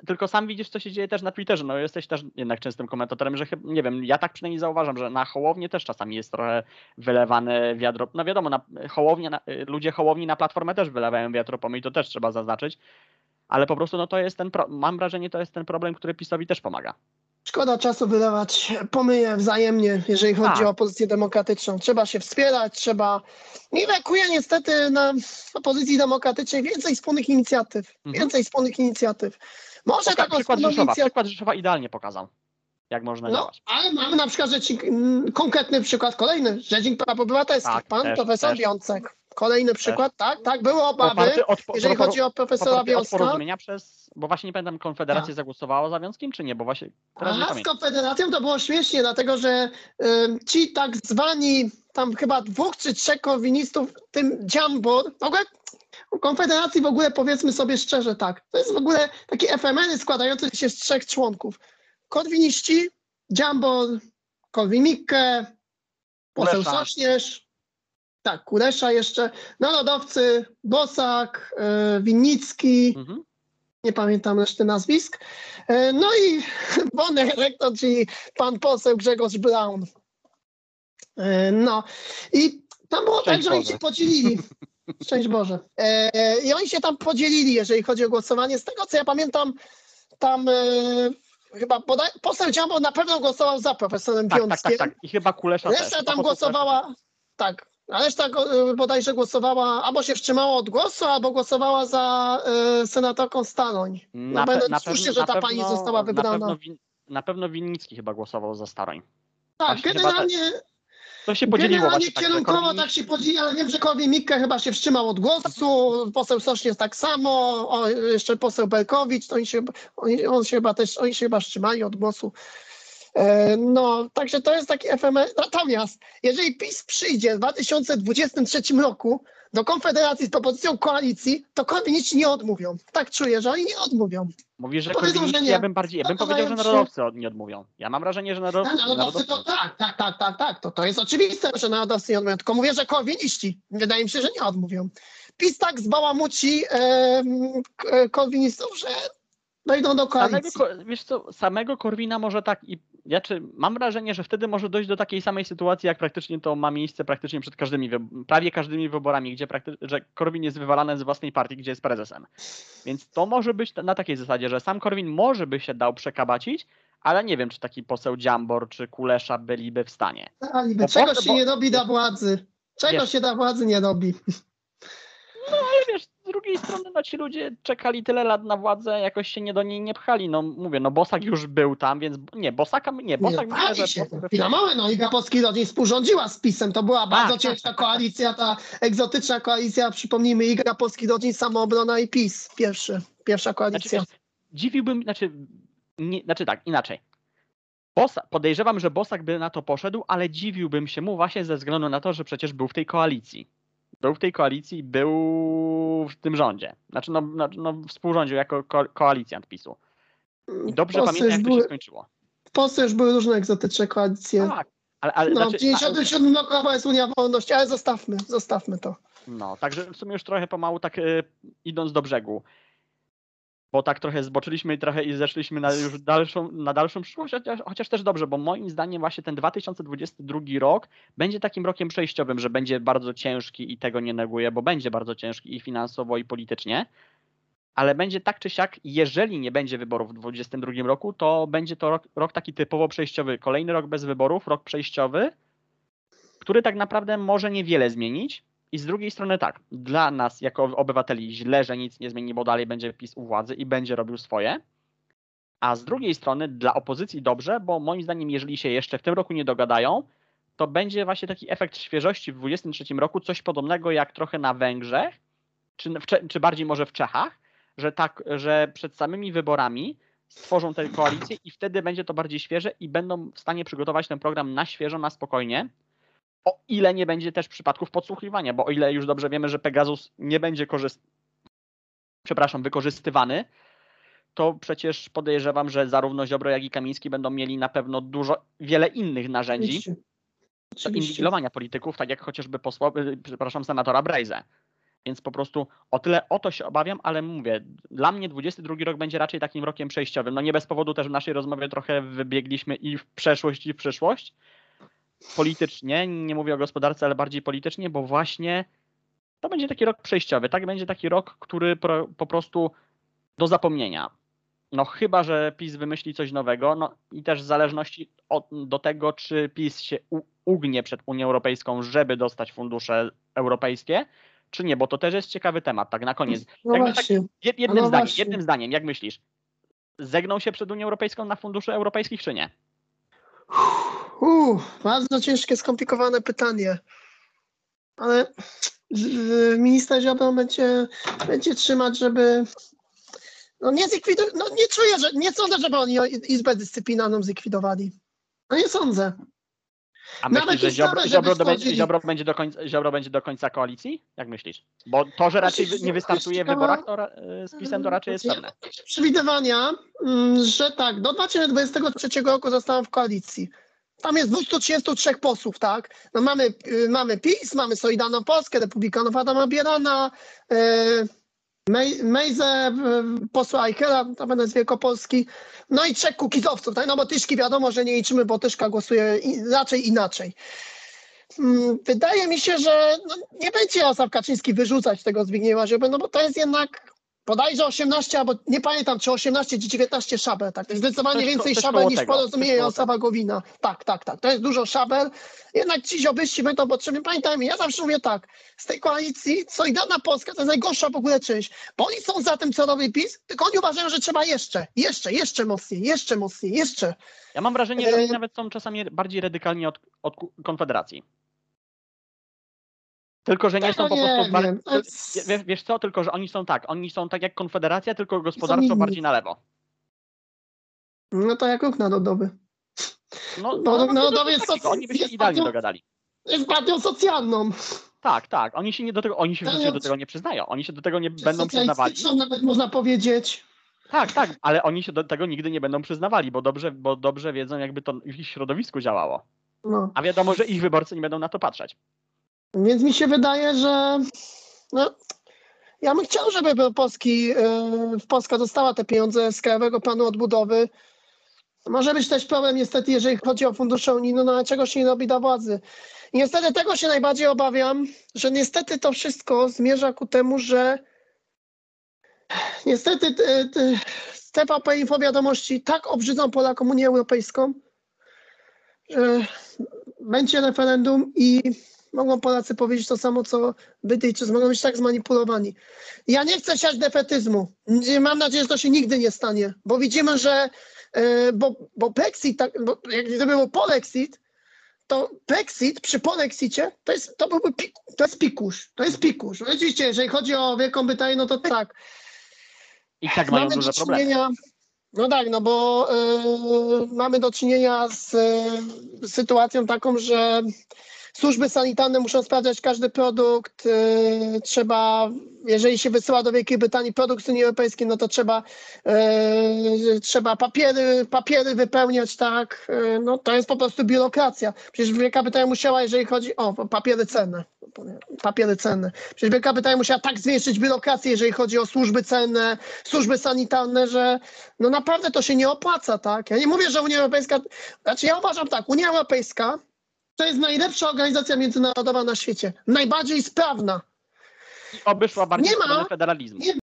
tylko sam widzisz, co się dzieje też na Twitterze. No jesteś też jednak częstym komentatorem, że chyba, nie wiem, ja tak przynajmniej zauważam, że na Hołownię też czasami jest trochę wylewane wiadro. No wiadomo, na Hołownię, na, ludzie Hołowni na Platformę też wylewają wiatropomy i to też trzeba zaznaczyć. Ale po prostu no to jest ten, pro, mam wrażenie, to jest ten problem, który PiSowi też pomaga. Szkoda czasu wylewać pomyje wzajemnie, jeżeli chodzi Tak. o opozycję demokratyczną. Trzeba się wspierać, trzeba. Nie brakuje niestety na opozycji demokratycznej więcej wspólnych inicjatyw. Mhm. Więcej wspólnych inicjatyw. Może Poka- taką przykład Rzeszowa, inicjatywę. przykład Rzeszowa idealnie pokazał, jak można No, działać. ale mamy na przykład rzecznik, mm, konkretny przykład, kolejny, Rzecznik Praw Obywatelskich, Tak, pan też, profesor też. Wiącek. Kolejny przykład, tak, tak, były obawy, od, jeżeli chodzi o profesora od Wiązka. porozumienia przez, bo właśnie nie pamiętam, Konfederacja Tak. zagłosowała za Wiązkiem, czy nie? Bo właśnie teraz nie A z. Konfederacją to było śmiesznie, dlatego że ym, ci tak zwani, tam chyba dwóch czy trzech korwinistów, tym Dziambor, w ogóle u Konfederacji w ogóle powiedzmy sobie szczerze tak, to jest w ogóle taki FMN składający się z trzech członków. Korwiniści, Dziambor, Korwin-Mikke, poseł. Sośnierz, tak, Kulesza jeszcze, narodowcy, Bosak, y, Winnicki, Mhm. nie pamiętam reszty nazwisk. E, No i (laughs) Bonner rektor, czyli pan poseł Grzegorz Brown. E, No i tam było tak, Szczęść że oni się podzielili. (laughs) Szczęść Boże. E, I oni się tam podzielili, jeżeli chodzi o głosowanie. Z tego co ja pamiętam, tam e, chyba bodaj, poseł Dziambor na pewno głosował za profesorem Tak, tak, tak, tak. I chyba Kulesza też. Reszta Chyba tam Kulesza głosowała, tak, a reszta y, bodajże głosowała, albo się wstrzymała od głosu, albo głosowała za y, senatorką Stanoń. Na, będę pe- na, słusznie, pewno, że ta na pani pewno- została wybrana. Na pewno, na pewno Winnicki chyba głosował za Staroń. Tak, Właśnie chyba generalnie, To się podzieliło generalnie właśnie tak, kierunkowo tak się podzieli, ale wiem, że Korwin Mikke chyba się wstrzymał od głosu, poseł Sośnierz tak samo, o, jeszcze poseł Belkowicz, to oni się, oni, on się chyba też, oni się chyba wstrzymali od głosu. E, No, także to jest taki FML. Natomiast, jeżeli PiS przyjdzie w 2023 roku do Konfederacji z propozycją koalicji, to korwiniści nie odmówią. Tak czuję, że oni nie odmówią. Mówisz, że Powiedzą, że nie. ja bym bardziej, ja bym No, powiedział, że się- narodowcy od- nie odmówią. Ja mam wrażenie, że narodowcy, Tak, Narodowcy to tak, tak, tak, tak, tak. To, to jest oczywiste, że narodowcy nie odmówią. Tylko mówię, że korwiniści. Wydaje mi się, że nie odmówią. PiS tak zbałamuci e, korwinistów, że dojdą do Samego, koalicji. Ko- wiesz co, samego Korwina może tak i ja czy mam wrażenie, że wtedy może dojść do takiej samej sytuacji, jak praktycznie to ma miejsce praktycznie przed każdymi, prawie każdymi wyborami, gdzie prakty- że Korwin jest wywalany z własnej partii, gdzie jest prezesem. Więc to może być na takiej zasadzie, że sam Korwin może by się dał przekabacić, ale nie wiem, czy taki poseł Dziambor czy Kulesza byliby w stanie. A, niby Bo Czego po- się bo- nie robi dla władzy? Czego Wiesz- się dla władzy nie robi? Ale wiesz, z drugiej strony no ci ludzie czekali tyle lat na władzę, jakoś się nie do niej nie pchali. No mówię, no Bosak już był tam, więc nie, Bosaka nie, Nie, Bosak myślę, pali że. Chwila, moment, no Iga Polski rodzin współrządziła z PiSem. To była bardzo tak, ciężka tak. koalicja, ta egzotyczna koalicja. Przypomnijmy, Iga Polski rodzin, Samoobrona i PiS. Pierwszy, pierwsza Znaczy, koalicja. wiesz, dziwiłbym, znaczy, nie, znaczy tak, inaczej. Bosa, podejrzewam, że Bosak by na to poszedł, ale dziwiłbym się mu właśnie ze względu na to, że przecież był w tej koalicji. Był w tej koalicji, był w tym rządzie. Znaczy, no, no, no współrządził jako ko koalicjant PiSu. I dobrze pamiętam, jak to były- się skończyło. W Polsce już były różne egzotyczne koalicje. Tak, ale, ale No, znaczy, w 97 roku chyba jest Unia Wolności, ale zostawmy, zostawmy to. No, także w sumie już trochę pomału tak e, idąc do brzegu. Bo tak trochę zboczyliśmy i trochę i zeszliśmy na już dalszą, na dalszą przyszłość, chociaż, chociaż też dobrze, bo moim zdaniem właśnie ten 2022 rok będzie takim rokiem przejściowym, że będzie bardzo ciężki i tego nie neguję, bo będzie bardzo ciężki i finansowo i politycznie, ale będzie tak czy siak, jeżeli nie będzie wyborów w 2022 roku, to będzie to rok, rok taki typowo przejściowy. Kolejny rok bez wyborów, rok przejściowy, który tak naprawdę może niewiele zmienić. I z drugiej strony tak, dla nas jako obywateli źle, że nic nie zmieni, bo dalej będzie PiS u władzy i będzie robił swoje. A z drugiej strony dla opozycji dobrze, bo moim zdaniem, jeżeli się jeszcze w tym roku nie dogadają, to będzie właśnie taki efekt świeżości w 2023 roku, coś podobnego jak trochę na Węgrzech, czy, w, czy bardziej może w Czechach, że tak, że przed samymi wyborami stworzą tę koalicję i wtedy będzie to bardziej świeże i będą w stanie przygotować ten program na świeżo, na spokojnie. O ile nie będzie też przypadków podsłuchiwania, bo o ile już dobrze wiemy, że Pegasus nie będzie korzyst... przepraszam, wykorzystywany, to przecież podejrzewam, że zarówno Ziobro, jak i Kamiński będą mieli na pewno dużo, wiele innych narzędzi Oczywiście. do inwigilowania polityków, tak jak chociażby posła, y, przepraszam, senatora Brejze. Więc po prostu o tyle o to się obawiam, ale mówię, dla mnie 22 rok będzie raczej takim rokiem przejściowym. No nie bez powodu też w naszej rozmowie trochę wybiegliśmy i w przeszłość, i w przyszłość. Politycznie, nie mówię o gospodarce, ale bardziej politycznie, bo właśnie to będzie taki rok przejściowy. Tak będzie taki rok, który pro, po prostu do zapomnienia. No chyba, że PiS wymyśli coś nowego, no i też w zależności od, do tego, czy PiS się u, ugnie przed Unią Europejską, żeby dostać fundusze europejskie, czy nie, bo to też jest ciekawy temat, tak na koniec. No Jakby tak-. Jed, jednym No zdaniem, właśnie. jednym zdaniem, jak myślisz? Zegną się przed Unią Europejską na fundusze europejskich, czy nie? Uuu, bardzo ciężkie, skomplikowane pytanie. Ale minister Ziobro będzie, będzie trzymać, żeby. No nie zlikwidować. No nie czuję, że. Nie sądzę, żeby oni Izbę Dyscyplinarną zlikwidowali. No nie sądzę. A Nawet myślisz, że ustawę, Ziobro, Ziobro, do. Ziobro, będzie do końca, Ziobro będzie do końca koalicji? Jak myślisz? Bo to, że raczej Myślisz, nie że wystartuje w wyborach to, z PiSem, to raczej jest Znaczy, pewne. Przewidywania, mm, że tak, do 2023 roku zostałem w koalicji. Tam jest 233 posłów, tak? No mamy, y, mamy PiS, mamy Solidarną Polskę, Republikanów Adama Bierana, y, Mej- Mejzę, y, posła Eichela, to będę z Wielkopolski, no i trzech kukizowców, tak? No bo Tyszki wiadomo, że nie liczymy, bo Tyszka głosuje i, raczej inaczej. Mm, Wydaje mi się, że no, nie będzie Jarosław Kaczyński wyrzucać tego Zbigniewa Ziobry, no bo to jest jednak bodajże 18, albo nie pamiętam, czy 18, czy 19 szabel, tak? To jest zdecydowanie ko- więcej szabel niż tego, porozumienie Jarosława Gowina. Tak, tak, tak. To jest dużo szabel. Jednak ci ziobyści będą potrzebni. Pamiętajmy, ja zawsze mówię tak, z tej koalicji Solidarna Polska to jest najgorsza w ogóle część, bo oni są za tym, co robi PiS, tylko oni uważają, że trzeba jeszcze, jeszcze, jeszcze mocniej, jeszcze mocniej, jeszcze. Ja mam wrażenie, że oni E, nawet są czasami bardziej radykalni od, od Konfederacji. Tylko, że nie Tego są po nie prostu. bar- jest- Wiesz, wiesz co, tylko że oni są tak. Oni są tak jak Konfederacja, tylko gospodarczo bardziej na lewo. No to jak ruch narodowy. No, No, no, no, no, to jest takiego, soc- oni by się idealnie partią- dogadali. Jest partią socjalną. Tak, tak. Oni się nie do tego, oni się życiu do tego nie przyznają. Oni się do tego nie będą przyznawali. Nawet można powiedzieć. Tak, tak, ale oni się do tego nigdy nie będą przyznawali, bo dobrze, bo dobrze wiedzą, jakby to w ich środowisku działało. No. A wiadomo, że ich wyborcy nie będą na to patrzeć. Więc mi się wydaje, że no, ja bym chciał, żeby Polski, yy, Polska dostała te pieniądze z Krajowego Planu Odbudowy. Może być też problem niestety, jeżeli chodzi o fundusze unijne, no ale się nie robi dla władzy. I niestety tego się najbardziej obawiam, że niestety to wszystko zmierza ku temu, że niestety y, y, TVP Infowiadomości tak obrzydzą Polakom Unię Europejską, że będzie referendum i mogą Polacy powiedzieć to samo, co Brytyjczycy. Mogą być tak zmanipulowani. Ja nie chcę siać defetyzmu. Mam nadzieję, że to się nigdy nie stanie, bo widzimy, że e, bo, bo Brexit, tak, bo jak gdyby był polexit, to Brexit przy polexicie to, jest, to byłby pik, to jest pikusz. To jest pikusz. Oczywiście, jeżeli chodzi o Wielką Brytanię, no to tak. I tak mają Mamy duże do czynienia, no tak, no bo y, mamy do czynienia z y, sytuacją taką, że służby sanitarne muszą sprawdzać każdy produkt. y, trzeba, jeżeli się wysyła do Wielkiej Brytanii produkt z Unii Europejskiej, no to trzeba, y, trzeba papiery, papiery wypełniać, tak. Y, no to jest po prostu biurokracja. Przecież Wielka Brytania musiała, jeżeli chodzi o papiery cenne, papiery cenne. Przecież Wielka Brytania musiała tak zwiększyć biurokrację, jeżeli chodzi o służby cenne, służby sanitarne, że no naprawdę to się nie opłaca, tak? Ja nie mówię, że Unia Europejska, znaczy ja uważam tak, Unia Europejska to jest najlepsza organizacja międzynarodowa na świecie, najbardziej sprawna. I obyszła bardziej Nie ma- federalizmu. nie-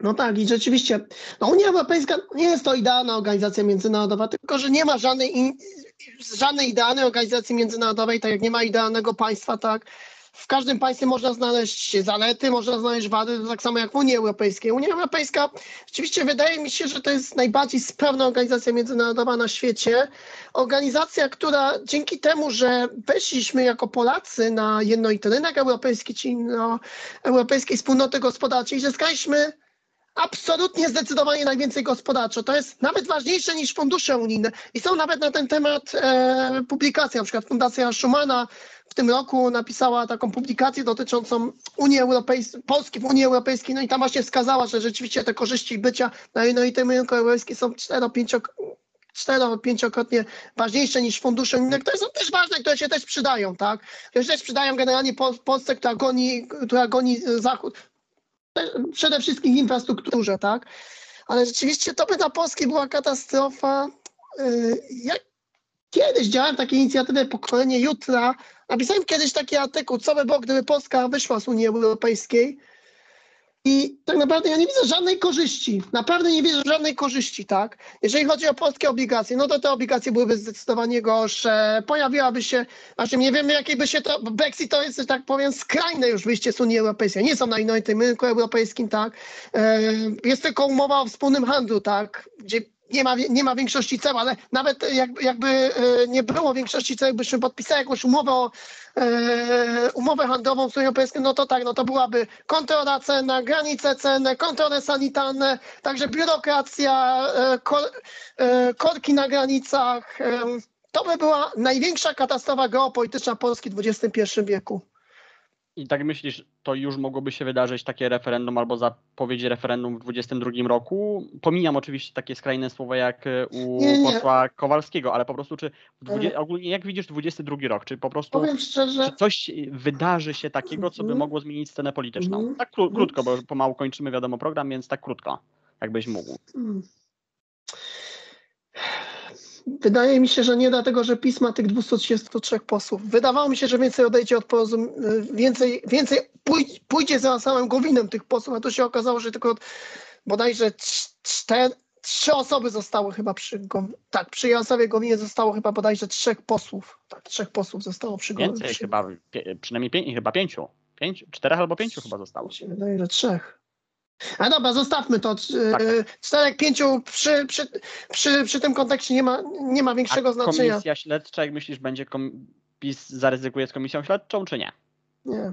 No tak, i rzeczywiście, no Unia Europejska nie jest to idealna organizacja międzynarodowa, tylko że nie ma żadnej, in, żadnej idealnej organizacji międzynarodowej, tak jak nie ma idealnego państwa, tak. W każdym państwie można znaleźć zalety, można znaleźć wady, tak samo jak w Unii Europejskiej. Unia Europejska, rzeczywiście wydaje mi się, że to jest najbardziej sprawna organizacja międzynarodowa na świecie. Organizacja, która dzięki temu, że weszliśmy jako Polacy na jednolity rynek europejski, czyli na Europejskiej Wspólnoty Gospodarczej, zyskaliśmy absolutnie zdecydowanie najwięcej gospodarczo. To jest nawet ważniejsze niż fundusze unijne. I są nawet na ten temat e, publikacje. Na przykład Fundacja Schumana w tym roku napisała taką publikację dotyczącą Unii Europejskiej, Polski w Unii Europejskiej. No i tam właśnie wskazała, że rzeczywiście te korzyści bycia na jednolitym rynku europejskim są 4-5 cztero-pięciokrotnie ważniejsze niż fundusze unijne, które są też ważne, które się też przydają, tak? Które się też przydają generalnie po, Polsce, która goni, która goni Zachód przede wszystkim infrastrukturze, tak? Ale rzeczywiście to by dla Polski była katastrofa. Yy, Ja kiedyś działałem w takiej inicjatywie Pokolenie Jutra. Napisałem kiedyś taki artykuł, co by było, gdyby Polska wyszła z Unii Europejskiej. I tak naprawdę ja nie widzę żadnej korzyści. Naprawdę nie widzę żadnej korzyści, tak? Jeżeli chodzi o polskie obligacje, no to te obligacje byłyby zdecydowanie gorsze. Pojawiłaby się, właśnie nie wiemy jakiej by się to, Brexit to jest, że tak powiem, skrajne już wyjście z Unii Europejskiej. Nie są na jednolitym rynku europejskim, tak? E, Jest tylko umowa o wspólnym handlu, tak? Gdzie nie ma, nie ma większości ceł, ale nawet jakby, jakby e, nie było większości ceł, byśmy podpisali jakąś umowę o e, umowę handlową z Unią Europejską, no to tak, no to byłaby kontrola cenna, granice cenne, kontrole sanitarne, także biurokracja, e, kor, korki na granicach. To by była największa katastrofa geopolityczna Polski w XXI wieku. I tak myślisz, to już mogłoby się wydarzyć takie referendum albo zapowiedź referendum w 2022 roku? Pomijam oczywiście takie skrajne słowa jak e, u Nie, nie. posła Kowalskiego, ale po prostu czy w 20, ogólnie jak widzisz 22 rok? Czy po prostu Powiem szczerze, czy coś wydarzy się takiego, co by Mhm. mogło zmienić scenę polityczną? Mhm. Tak kró- krótko, bo pomału kończymy wiadomo program, więc tak krótko, jakbyś mógł. Wydaje mi się, że nie dlatego, że PiS ma tych 233 posłów. Wydawało mi się, że więcej odejdzie od porozum... więcej, więcej pój- pójdzie za samym Gowinem tych posłów, a to się okazało, że tylko bodajże cz- cztery, trzy osoby zostały chyba przy tak, przy Jarosławie Gowinie zostało chyba bodajże trzech posłów. Tak, trzech posłów zostało przy Gowinie. Więcej chyba, pie, przynajmniej pię, chyba pięciu. Pięć, czterech albo pięciu chyba zostało. Się wydaje, że trzech. A dobra, zostawmy to. Tak. y, Czterech, pięciu przy, przy, przy, przy tym kontekście nie ma, nie ma większego A znaczenia. komisja śledcza, jak myślisz, będzie kom... PiS zaryzykuje z komisją śledczą, czy nie? Nie.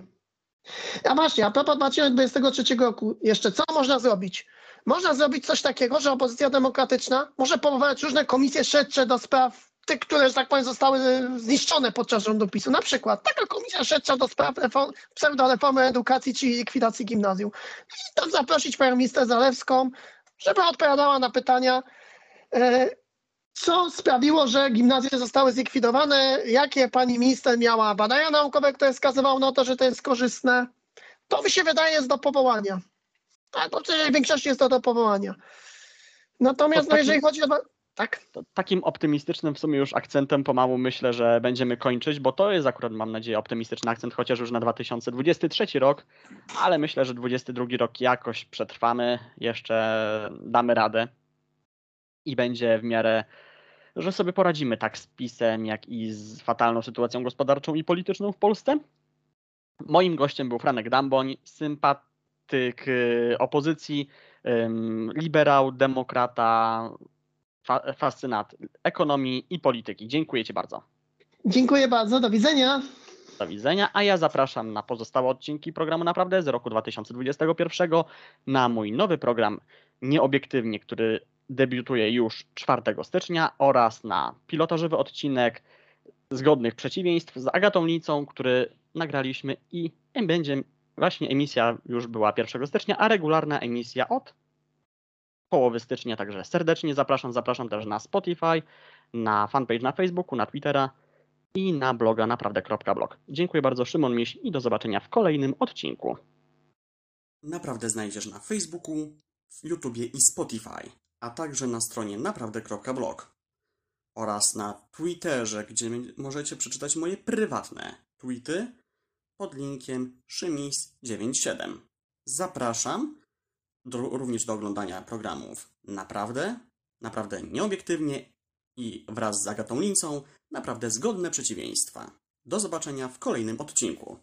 A właśnie, a propos 2023 roku, jeszcze co można zrobić? Można zrobić coś takiego, że opozycja demokratyczna może powołać różne komisje śledcze do spraw tych, które, że tak powiem, zostały zniszczone podczas rządu PiSu. Na przykład taka komisja śledcza do spraw reform, pseudoreformy edukacji czy likwidacji gimnazjum. I tam zaprosić panią minister Zalewską, żeby odpowiadała na pytania, e, co sprawiło, że gimnazje zostały zlikwidowane, jakie pani minister miała badania naukowe, które wskazywały na to, że to jest korzystne. To mi się wydaje jest do powołania. Tak, bo w większości jest to do powołania. Natomiast To no, jeżeli chodzi o... Tak? Takim optymistycznym w sumie już akcentem pomału myślę, że będziemy kończyć, bo to jest akurat, mam nadzieję, optymistyczny akcent, chociaż już na 2023 rok, ale myślę, że 2022 rok jakoś przetrwamy, jeszcze damy radę i będzie w miarę, że sobie poradzimy tak z PiSem, jak i z fatalną sytuacją gospodarczą i polityczną w Polsce. Moim gościem był Franek Damboń, sympatyk y, opozycji, liberał, demokrata, fa- fascynat ekonomii i polityki. Dziękuję Ci bardzo. Dziękuję bardzo, do widzenia. Do widzenia, a ja zapraszam na pozostałe odcinki programu Naprawdę z roku 2021 na mój nowy program Nieobiektywnie, który debiutuje już 4 stycznia oraz na pilotażowy odcinek Zgodnych Przeciwieństw z Agatą Licą, który nagraliśmy i będzie właśnie emisja już była 1 stycznia, a regularna emisja od połowy stycznia, także serdecznie zapraszam, zapraszam też na Spotify, na fanpage na Facebooku, na Twittera i na bloga naprawdę.blog. Dziękuję bardzo, Szymon Miś i do zobaczenia w kolejnym odcinku. Naprawdę znajdziesz na Facebooku, w YouTubie i Spotify, a także na stronie naprawdę.blog oraz na Twitterze, gdzie możecie przeczytać moje prywatne tweety pod linkiem szymis97. Zapraszam do, również do oglądania programów Naprawdę, Naprawdę Nieobiektywnie i wraz z Agatą Lincą Naprawdę Zgodne Przeciwieństwa. Do zobaczenia w kolejnym odcinku.